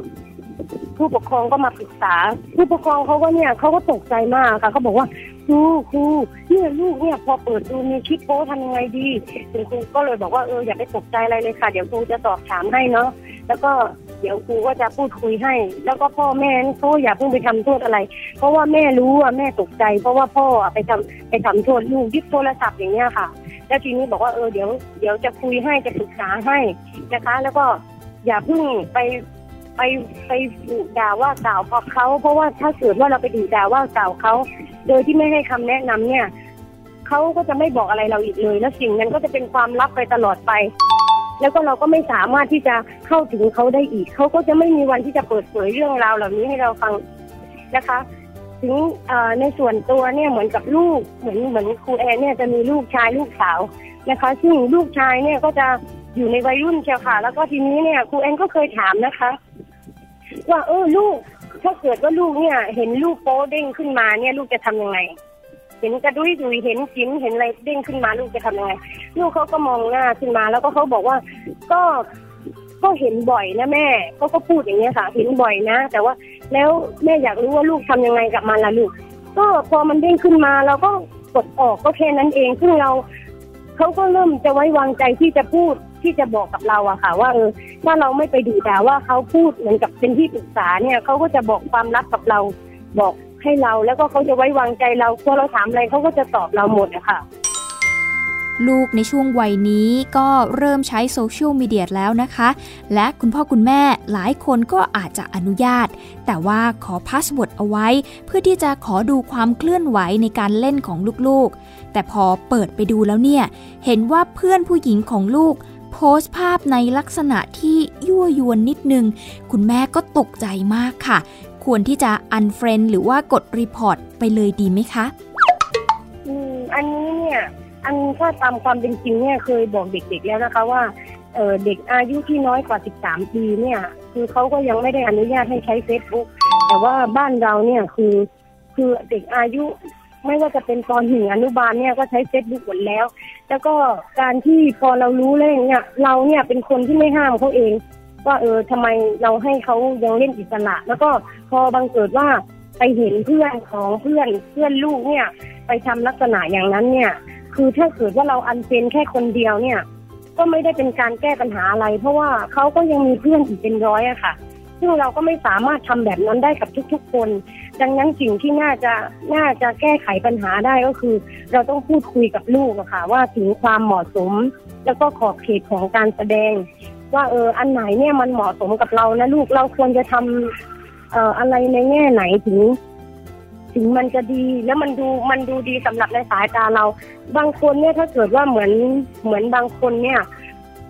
ผู้ปกครองก็มาปรึกษา ผู้ปกครองเขาก็เนี่ยเขาก็ตกใจมากค่ะเขาบอกว่าครูครูเนี่ยลูกเนี่ยพอเปิดดูมีคลิปโป๊ทำยังไงดีคุณครูก็เลยบอกว่าเอออย่าไปตกใจอะไรเลยค่ะ เดี๋ยวครูจะสอบถามให้เนาะแล้วก็เดี๋ยวครูก็จะพูดคุยให้ แล้วก็พ่อแม่เขาอย่าเพิ่งไปทำโทษอะไร เพราะว่าแม่รู้ว่าแม่ตกใจ เพราะว่าพ่อไปทำไปทำโทษลูกยึดโทรศัพท์อย่างเงี้ยค่ะ แล้วทีนี้บอกว่าเออเดี๋ยวเดี๋ยวจะคุยให้จะปรึกษาให้นะคะ แล้วก็อย่าเพิ่งไป ไปไปดุด่าว่ากล่าวพอเขา เพราะว่าถ้าเกิดว่าเราไปดุด่าว่ากล่าวเขาโดยที่ไม่ให้คำแนะนำเนี่ยเขาก็จะไม่บอกอะไรเราอีกเลย แล้วสิ่งนั้นก็จะเป็นความลับไปตลอดไป แล้วก็เราก็ไม่สามารถที่จะเข้าถึงเขาได้อีกเขาก็จะไม่มีวันที่จะเปิดเผยเรื่องราวเหล่านี้ให้เราฟังนะคะ ถึงในส่วนตัวเนี่ยเหมือนกับลูกเหมือนเหมือนครูแอนเนี่ยจะมีลูกชายลูกสาวนะคะ ซึ่งลูกชายเนี่ยก็จะ อยู่ในวัยรุ่นเชียวค่ะ แล้วก็ทีนี้เนี่ยครูแอนก็เคยถามนะคะ ว่าเออลูก ถ้าเกิดว่าลูกเนี่ย เห็นลูกโป๊เด้งขึ้นมาเนี่ย ลูกจะทำยังไง เห็นกระดุยดุยเห็นชิ้นเห็นอะไรเด้งขึ้นมาลูกจะทำยังไง ลูกเขาก็มองหน้าขึ้นมา แล้วก็เขาบอกว่าก็ก็เห็นบ่อยนะแม่เขาก็พูดอย่างเงี้ยค่ะ เห็นบ่อยนะ แต่ว่าแล้วแม่อยากรู้ว่าลูกทำยังไงกับมันล่ะลูก ก็พอมันเด้งขึ้นมาเราก็กดออกก็แค่นั้นเองซึ่งเราเขาก็เริ่มจะไว้วางใจที่จะพูด ที่จะบอกกับเราอะค่ะ ว่าเออถ้าเราไม่ไปดูด่าว่าเขาพูดเหมือนกับเป็นที่ปรึกษาเนี่ยเขาก็จะบอกความลับกับเราบอกให้เรา แล้วก็เขาจะไว้วางใจเราพอเราถามอะไรเขาก็จะตอบเราหมดอะค่ะลูกในช่วงวัยนี้ก็เริ่มใช้โซเชียลมีเดียแล้วนะคะ และคุณพ่อคุณแม่หลายคนก็อาจจะอนุญาต แต่ว่าขอ password เอาไว้ เพื่อที่จะขอดูความเคลื่อนไหวในการเล่นของลูกๆ แต่พอเปิดไปดูแล้วเนี่ย เห็นว่าเพื่อนผู้หญิงของลูก โพสต์ภาพในลักษณะที่ยั่วยวนนิดนึง คุณแม่ก็ตกใจมากค่ะ ควรที่จะ unfriend หรือว่ากด report ไปเลยดีไหมคะอืมอันนี้เนี่ยอันถ้าตามความเป็นจริงเนี่ยเคยบอกเด็กๆแล้วนะคะว่าเเด็กอายุที่น้อยกว่า 13 ปีเนี่ย คือเขาก็ยังไม่ได้อนุญาตให้ใช้ Facebook แต่ว่าบ้านเราเนี่ยคือ คือเด็กอายุ ไม่ว่าจะเป็นตอนหนึ่งอนุบาลเนี่ยก็ใช้ Facebook หมดแล้ว แล้วก็การที่พอเรารู้แล้วอย่างเนี่ยเราเนี่ยเป็นคนที่ไม่ห้ามเขาเอง ว่าเออทำไมเราให้เขายังเล่นอิสระ แล้วก็พอบังเกิดว่าไปเห็นเพื่อนของเพื่อนเพื่อนลูกเนี่ย ไปทำลักษณะอย่างนั้นเนี่ย คือถ้าเกิดว่าเราอันเป็นแค่คนเดียวเนี่ย ก็ไม่ได้เป็นการแก้ปัญหาอะไร เพราะว่าเขาก็ยังมีเพื่อนอีกเป็นร้อยอะค่ะ ซึ่งเราก็ไม่สามารถทำแบบนั้นได้กับทุก ๆ คน ดังนั้นสิ่งที่น่าจะน่าจะแก้ไขปัญหาได้ก็คือ เราต้องพูดคุยกับลูกอะค่ะว่าถึงความเหมาะสม แล้วก็ขอบเขตของการแสดง ว่าเอออันไหนเนี่ยมันเหมาะสมกับเรานะลูกเราควรจะทำเอ่ออะไรในแง่ไหนถึงถึงมันจะดีแล้วมันดูมันดูดีสำหรับในสายตาเรา บางคนเนี่ยถ้าเกิดว่าเหมือนเหมือนบางคนเนี่ย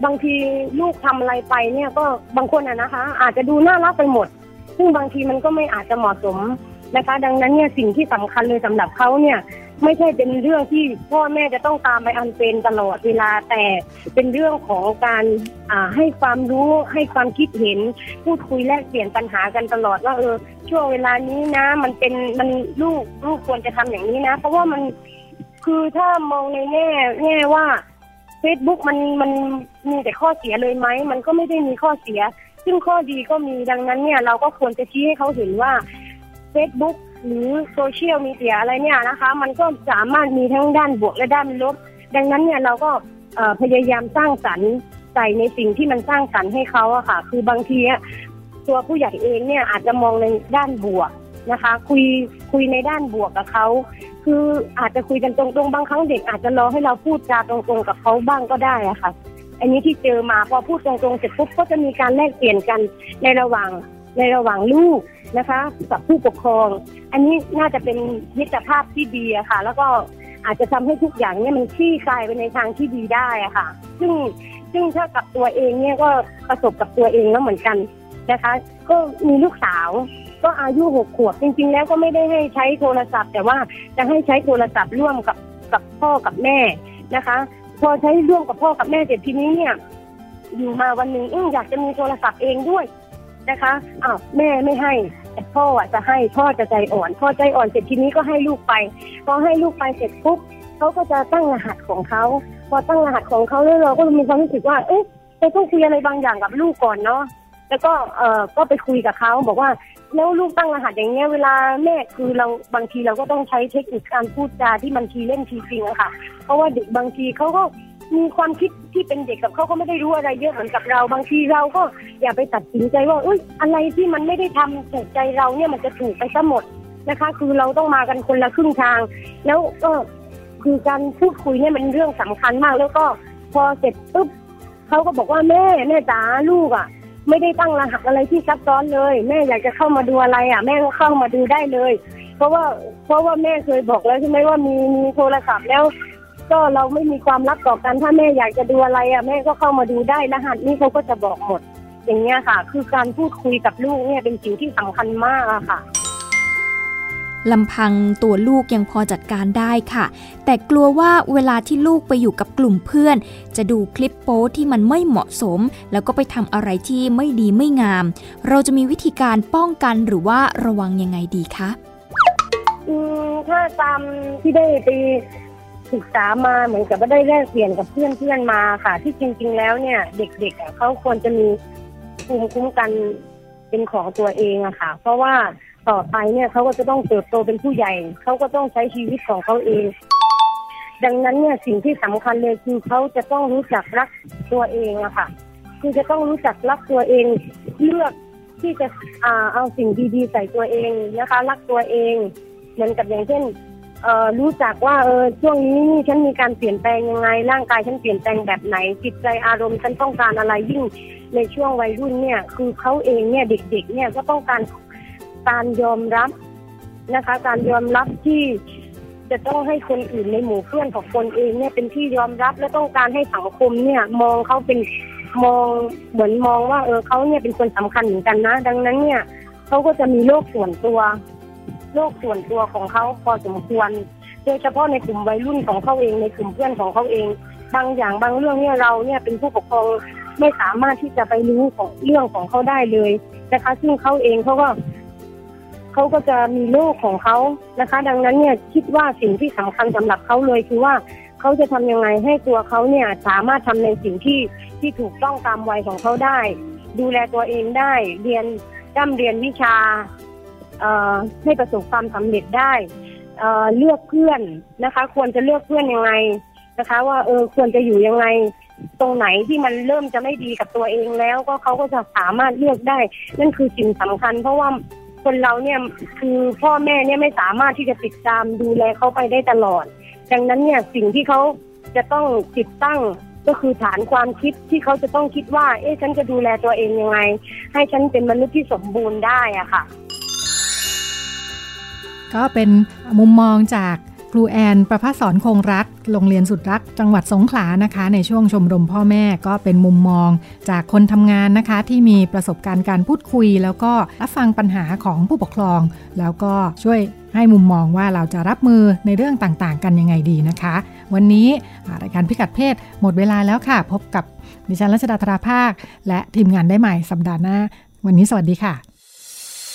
บางทีลูกทำอะไรไปเนี่ยก็บางคนอะนะคะ อาจจะดูน่ารักไปหมด ซึ่งบางทีมันก็ไม่อาจจะเหมาะสมนะคะ ดังนั้นเนี่ยสิ่งที่สำคัญเลยสำหรับเขาเนี่ย ไม่ใช่เป็นเรื่องที่พ่อแม่จะต้องตามไปอันเป็นตลอดเวลาแต่เป็นเรื่องของการอ่าให้ความรู้ให้ความคิดเห็น พูดคุยแลกเปลี่ยนปัญหากันตลอดว่าเออช่วงเวลานี้นะ มันเป็นมันลูกลูกควรจะทำอย่างนี้นะ เพราะว่ามันคือถ้ามองในแง่แง่ว่า Facebook มันมันมีแต่ข้อเสียเลยไหมมันก็ไม่ได้มีข้อเสีย ซึ่งข้อดีก็มีดังนั้นเนี่ย เราก็ควรจะชี้ให้เขาเห็นว่า Facebook หรือโซเชียลมีเดียอะไรเนี่ยนะคะ มันก็สามารถมีทั้งด้านบวกและด้านลบ ดังนั้นเนี่ยเราก็พยายามสร้างสรรค์ใส่ในสิ่งที่มันสร้างสรรค์ให้เขาอะค่ะ คือบางทีตัวผู้ใหญ่เองเนี่ยอาจจะมองในด้านบวก นะคะ คุยคุยในด้านบวกกับเขาคืออาจจะคุยกันตรงๆบางครั้งเด็กอาจจะรอให้เราพูดจาตรงๆกับเขาบ้างก็ได้อะค่ะ อันนี้ที่เจอมาพอพูดตรงๆเสร็จปุ๊บก็จะมีการแลกเปลี่ยนกันในระหว่างในระหว่างลูกนะคะ กับผู้ปกครอง อันนี้น่าจะเป็นมิตรภาพที่ดีอะค่ะ แล้วก็อาจจะทำให้ทุกอย่างเนี่ยมันคลี่คลายไปในทางที่ดีได้อะค่ะ ซึ่งซึ่งถ้ากับตัวเองเนี่ยก็ประสบกับตัวเองแล้วเหมือนกันนะคะ ก็มีลูกสาว ก็อายุหกขวบจริง ๆ แล้วก็ไม่ได้ให้ใช้โทรศัพท์ แต่ว่าจะให้ใช้โทรศัพท์ร่วมกับกับพ่อกับแม่นะคะ พอใช้ร่วมกับพ่อกับแม่เสร็จทีนี้เนี่ยอยู่มาวันหนึ่งอออยากจะมีโทรศัพท์เองด้วยนะคะอ้าวแม่ไม่ให้แต่พ่อจะให้พ่อจะใจอ่อน พ่อใจอ่อนเสร็จทีนี้ก็ให้ลูกไป พอให้ลูกไปเสร็จปุ๊บเขาก็จะตั้งรหัสของเขาพอตั้งรหัสของเขาแล้วเราก็มีความรู้สึกว่า เอ๊ะเราต้องคุยอะไรบางอย่างกับลูกก่อนเนาะแล้วก็เออก็ไปคุยกับเขาบอกว่า แล้วลูกตั้งรหัสอย่างเงี้ยเวลาแม่คือเราบางทีเราก็ต้องใช้เทคนิคการพูดจาที่มันทีเล่นทีจริงอะค่ะ เพราะว่าเด็กบางทีเขาก็มีความคิดที่เป็นเด็กกับเขาก็ไม่ได้รู้อะไรเยอะเหมือนกับเรา บางทีเราก็อย่าไปตัดสินใจว่าอุ้ยอะไรที่มันไม่ได้ทำถูกใจเราเนี่ยมันจะถูกไปซะหมดนะคะ คือเราต้องมากันคนละครึ่งทาง แล้วก็คือการพูดคุยเนี่ยมันเรื่องสำคัญมาก แล้วก็พอเสร็จปุ๊บเขาก็บอกว่าแม่แม่จ๋าลูกอะ ไม่ได้ตั้งรหัสอะไรที่ซับซ้อนเลย แม่อยากจะเข้ามาดูอะไรอะ แม่ก็เข้ามาดูได้เลย เพราะว่าเพราะว่าแม่เคยบอกแล้วใช่ไหมว่ามีมีโทรศัพท์แล้ว ก็เราไม่มีความลับต่อกันถ้าแม่อยากจะดูอะไรอะแม่ก็เข้ามาดูได้รหัสนี่เขาก็จะบอกหมด อย่างเงี้ยค่ะ คือการพูดคุยกับลูกเนี่ยเป็นสิ่งที่สำคัญมากอะค่ะ ลำพังตัวลูกยังพอจัดการได้ค่ะ แต่กลัวว่าเวลาที่ลูกไปอยู่กับกลุ่มเพื่อน จะดูคลิปโป๊ที่มันไม่เหมาะสม แล้วก็ไปทำอะไรที่ไม่ดีไม่งาม เราจะมีวิธีการป้องกันหรือว่าระวังยังไงดีคะถ้าตามที่ได้ไปศึกษามาเหมือนกับว่าได้แลกเปลี่ยนกับเพื่อนเพื่อนๆมาค่ะ ที่จริง ๆ แล้วเนี่ย เด็กๆเขาควรจะมีภูมิคุ้มกันเป็นของตัวเองอะค่ะ เพราะว่า ต่อไปเนี่ยเขาก็จะต้องเติบโตเป็นผู้ใหญ่เขาก็ต้องใช้ชีวิตของเขาเอง ดังนั้นเนี่ยสิ่งที่สำคัญเลยคือเขาจะต้องรู้จักรักตัวเองอะค่ะ คือจะต้องรู้จักรักตัวเอง เลือกที่จะอ่าเอาสิ่งดีๆใส่ตัวเองนะคะ รักตัวเองเหมือนกับอย่างเช่นเอ่อรู้จักว่าเออช่วงนี้นี่ฉันมีการเปลี่ยนแปลงยังไง ร่างกายฉันเปลี่ยนแปลงแบบไหน จิตใจอารมณ์ฉันต้องการอะไรยิ่งในช่วงวัยรุ่นเนี่ย คือเขาเองเนี่ยเด็ก ๆ เนี่ยก็ต้องการ การยอมรับนะคะ การยอมรับที่จะต้องให้คนอื่นในหมู่เพื่อนของคนเองเนี่ยเป็นที่ยอมรับและต้องการให้สังคมเนี่ย มองเขาเป็นมองเหมือนมองว่าเออเขาเนี่ยเป็นคนสำคัญเหมือนกันนะ ดังนั้นเนี่ยเขาก็จะมีโลกส่วนตัว โลกส่วนตัวของเขาพอสมควร โดยเฉพาะในกลุ่มวัยรุ่นของเขาเองในกลุ่มเพื่อนของเขาเอง บางอย่างบางเรื่องเนี่ยเราเนี่ยเป็นผู้ปกครองไม่สามารถที่จะไปรู้ของเรื่องของเขาได้เลยนะคะ ซึ่งเขาเองเขาก็ เขาก็จะมีโลกของเขานะคะ ดังนั้นเนี่ยคิดว่าสิ่งที่สำคัญสำหรับเขาเลยคือว่าเขาจะทำยังไงให้ตัวเขาเนี่ยสามารถทำในสิ่งที่ที่ถูกต้องตามวัยของเขาได้ ดูแลตัวเองได้เรียนร่ำเรียนวิชาเอ่อให้ประสบความสำเร็จได้เเลือกเพื่อนนะคะ ควรจะเลือกเพื่อนยังไงนะคะ ว่าเออควรจะอยู่ยังไงตรงไหนที่มันเริ่มจะไม่ดีกับตัวเองแล้ว ก็เขาก็จะสามารถเลือกได้ นั่นคือสิ่งสำคัญ เพราะว่า คนเราเนี่ยคือพ่อแม่เนี่ยไม่สามารถที่จะติดตามดูแลเขาไปได้ตลอด ดังนั้นเนี่ยสิ่งที่เขาจะต้องติดตั้งก็คือฐานความคิดที่เขาจะต้องคิดว่า เอ๊ะฉันจะดูแลตัวเองยังไง ให้ฉันเป็นมนุษย์ที่สมบูรณ์ได้อะค่ะ ก็เป็นมุมมองจาก ครูแอนประภาสอนคงรัก โรงเรียนสุดรัก จังหวัดสงขลานะคะ ในช่วงชมรมพ่อแม่ก็เป็นมุมมอง จากคนทำงานนะคะ ที่มีประสบการณ์การพูดคุย แล้วก็รับฟังปัญหาของผู้ปกครอง แล้วก็ช่วยให้มุมมองว่าเราจะรับมือในเรื่องต่างๆ กันยังไงดีนะคะ วันนี้รายการพิกัดเพศหมดเวลาแล้วค่ะ พบกับดิฉันรัชดาธราภาค และทีมงานได้ใหม่สัปดาห์หน้า วันนี้สวัสดีค่ะ